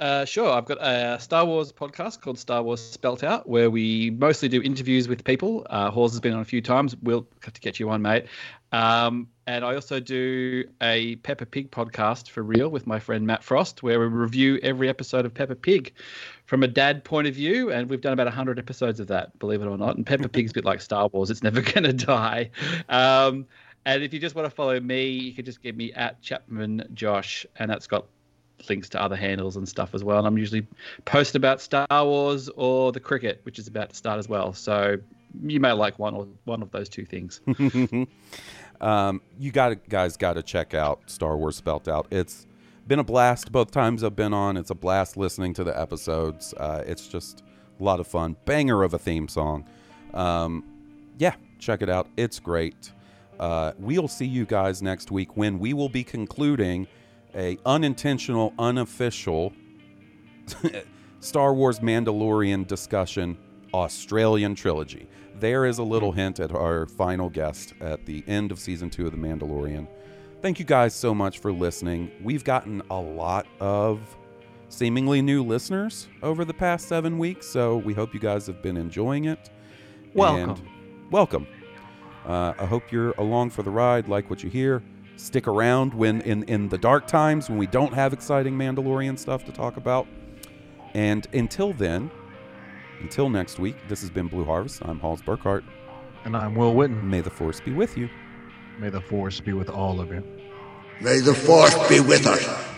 Uh, sure. I've got a Star Wars podcast called Star Wars Spelt Out, where we mostly do interviews with people. Uh, Hawes has been on a few times. We'll have to get you on, mate. Um, and I also do a Peppa Pig podcast for real with my friend Matt Frost, where we review every episode of Peppa Pig from a dad point of view. And we've done about 100 episodes of that, believe it or not. And Peppa Pig's a bit like Star Wars, it's never going to die. Um, and if you just want to follow me, you can just get me at Chapman Josh, and that's got links to other handles and stuff as well. And I'm usually post about Star Wars or the cricket, which is about to start as well. So you may like one or one of those two things. Um, you got guys got to check out Star Wars Spelt Out. It's been a blast both times I've been on. It's a blast listening to the episodes. Uh, it's just a lot of fun. Banger of a theme song. Um, yeah, check it out. It's great. Uh, we'll see you guys next week when we will be concluding a unintentional, unofficial Star Wars Mandalorian discussion Australian trilogy. There is a little hint at our final guest at the end of season two of The Mandalorian. Thank you guys so much for listening. We've gotten a lot of seemingly new listeners over the past seven weeks, so we hope you guys have been enjoying it. Welcome. And welcome. Uh, I hope you're along for the ride, like what you hear. Stick around when in, in the dark times when we don't have exciting Mandalorian stuff to talk about. And until then, until next week, this has been Blue Harvest. I'm Hawes Burkhart. And I'm Will Witten. May the force be with you. May the force be with all of you. May the force be with us.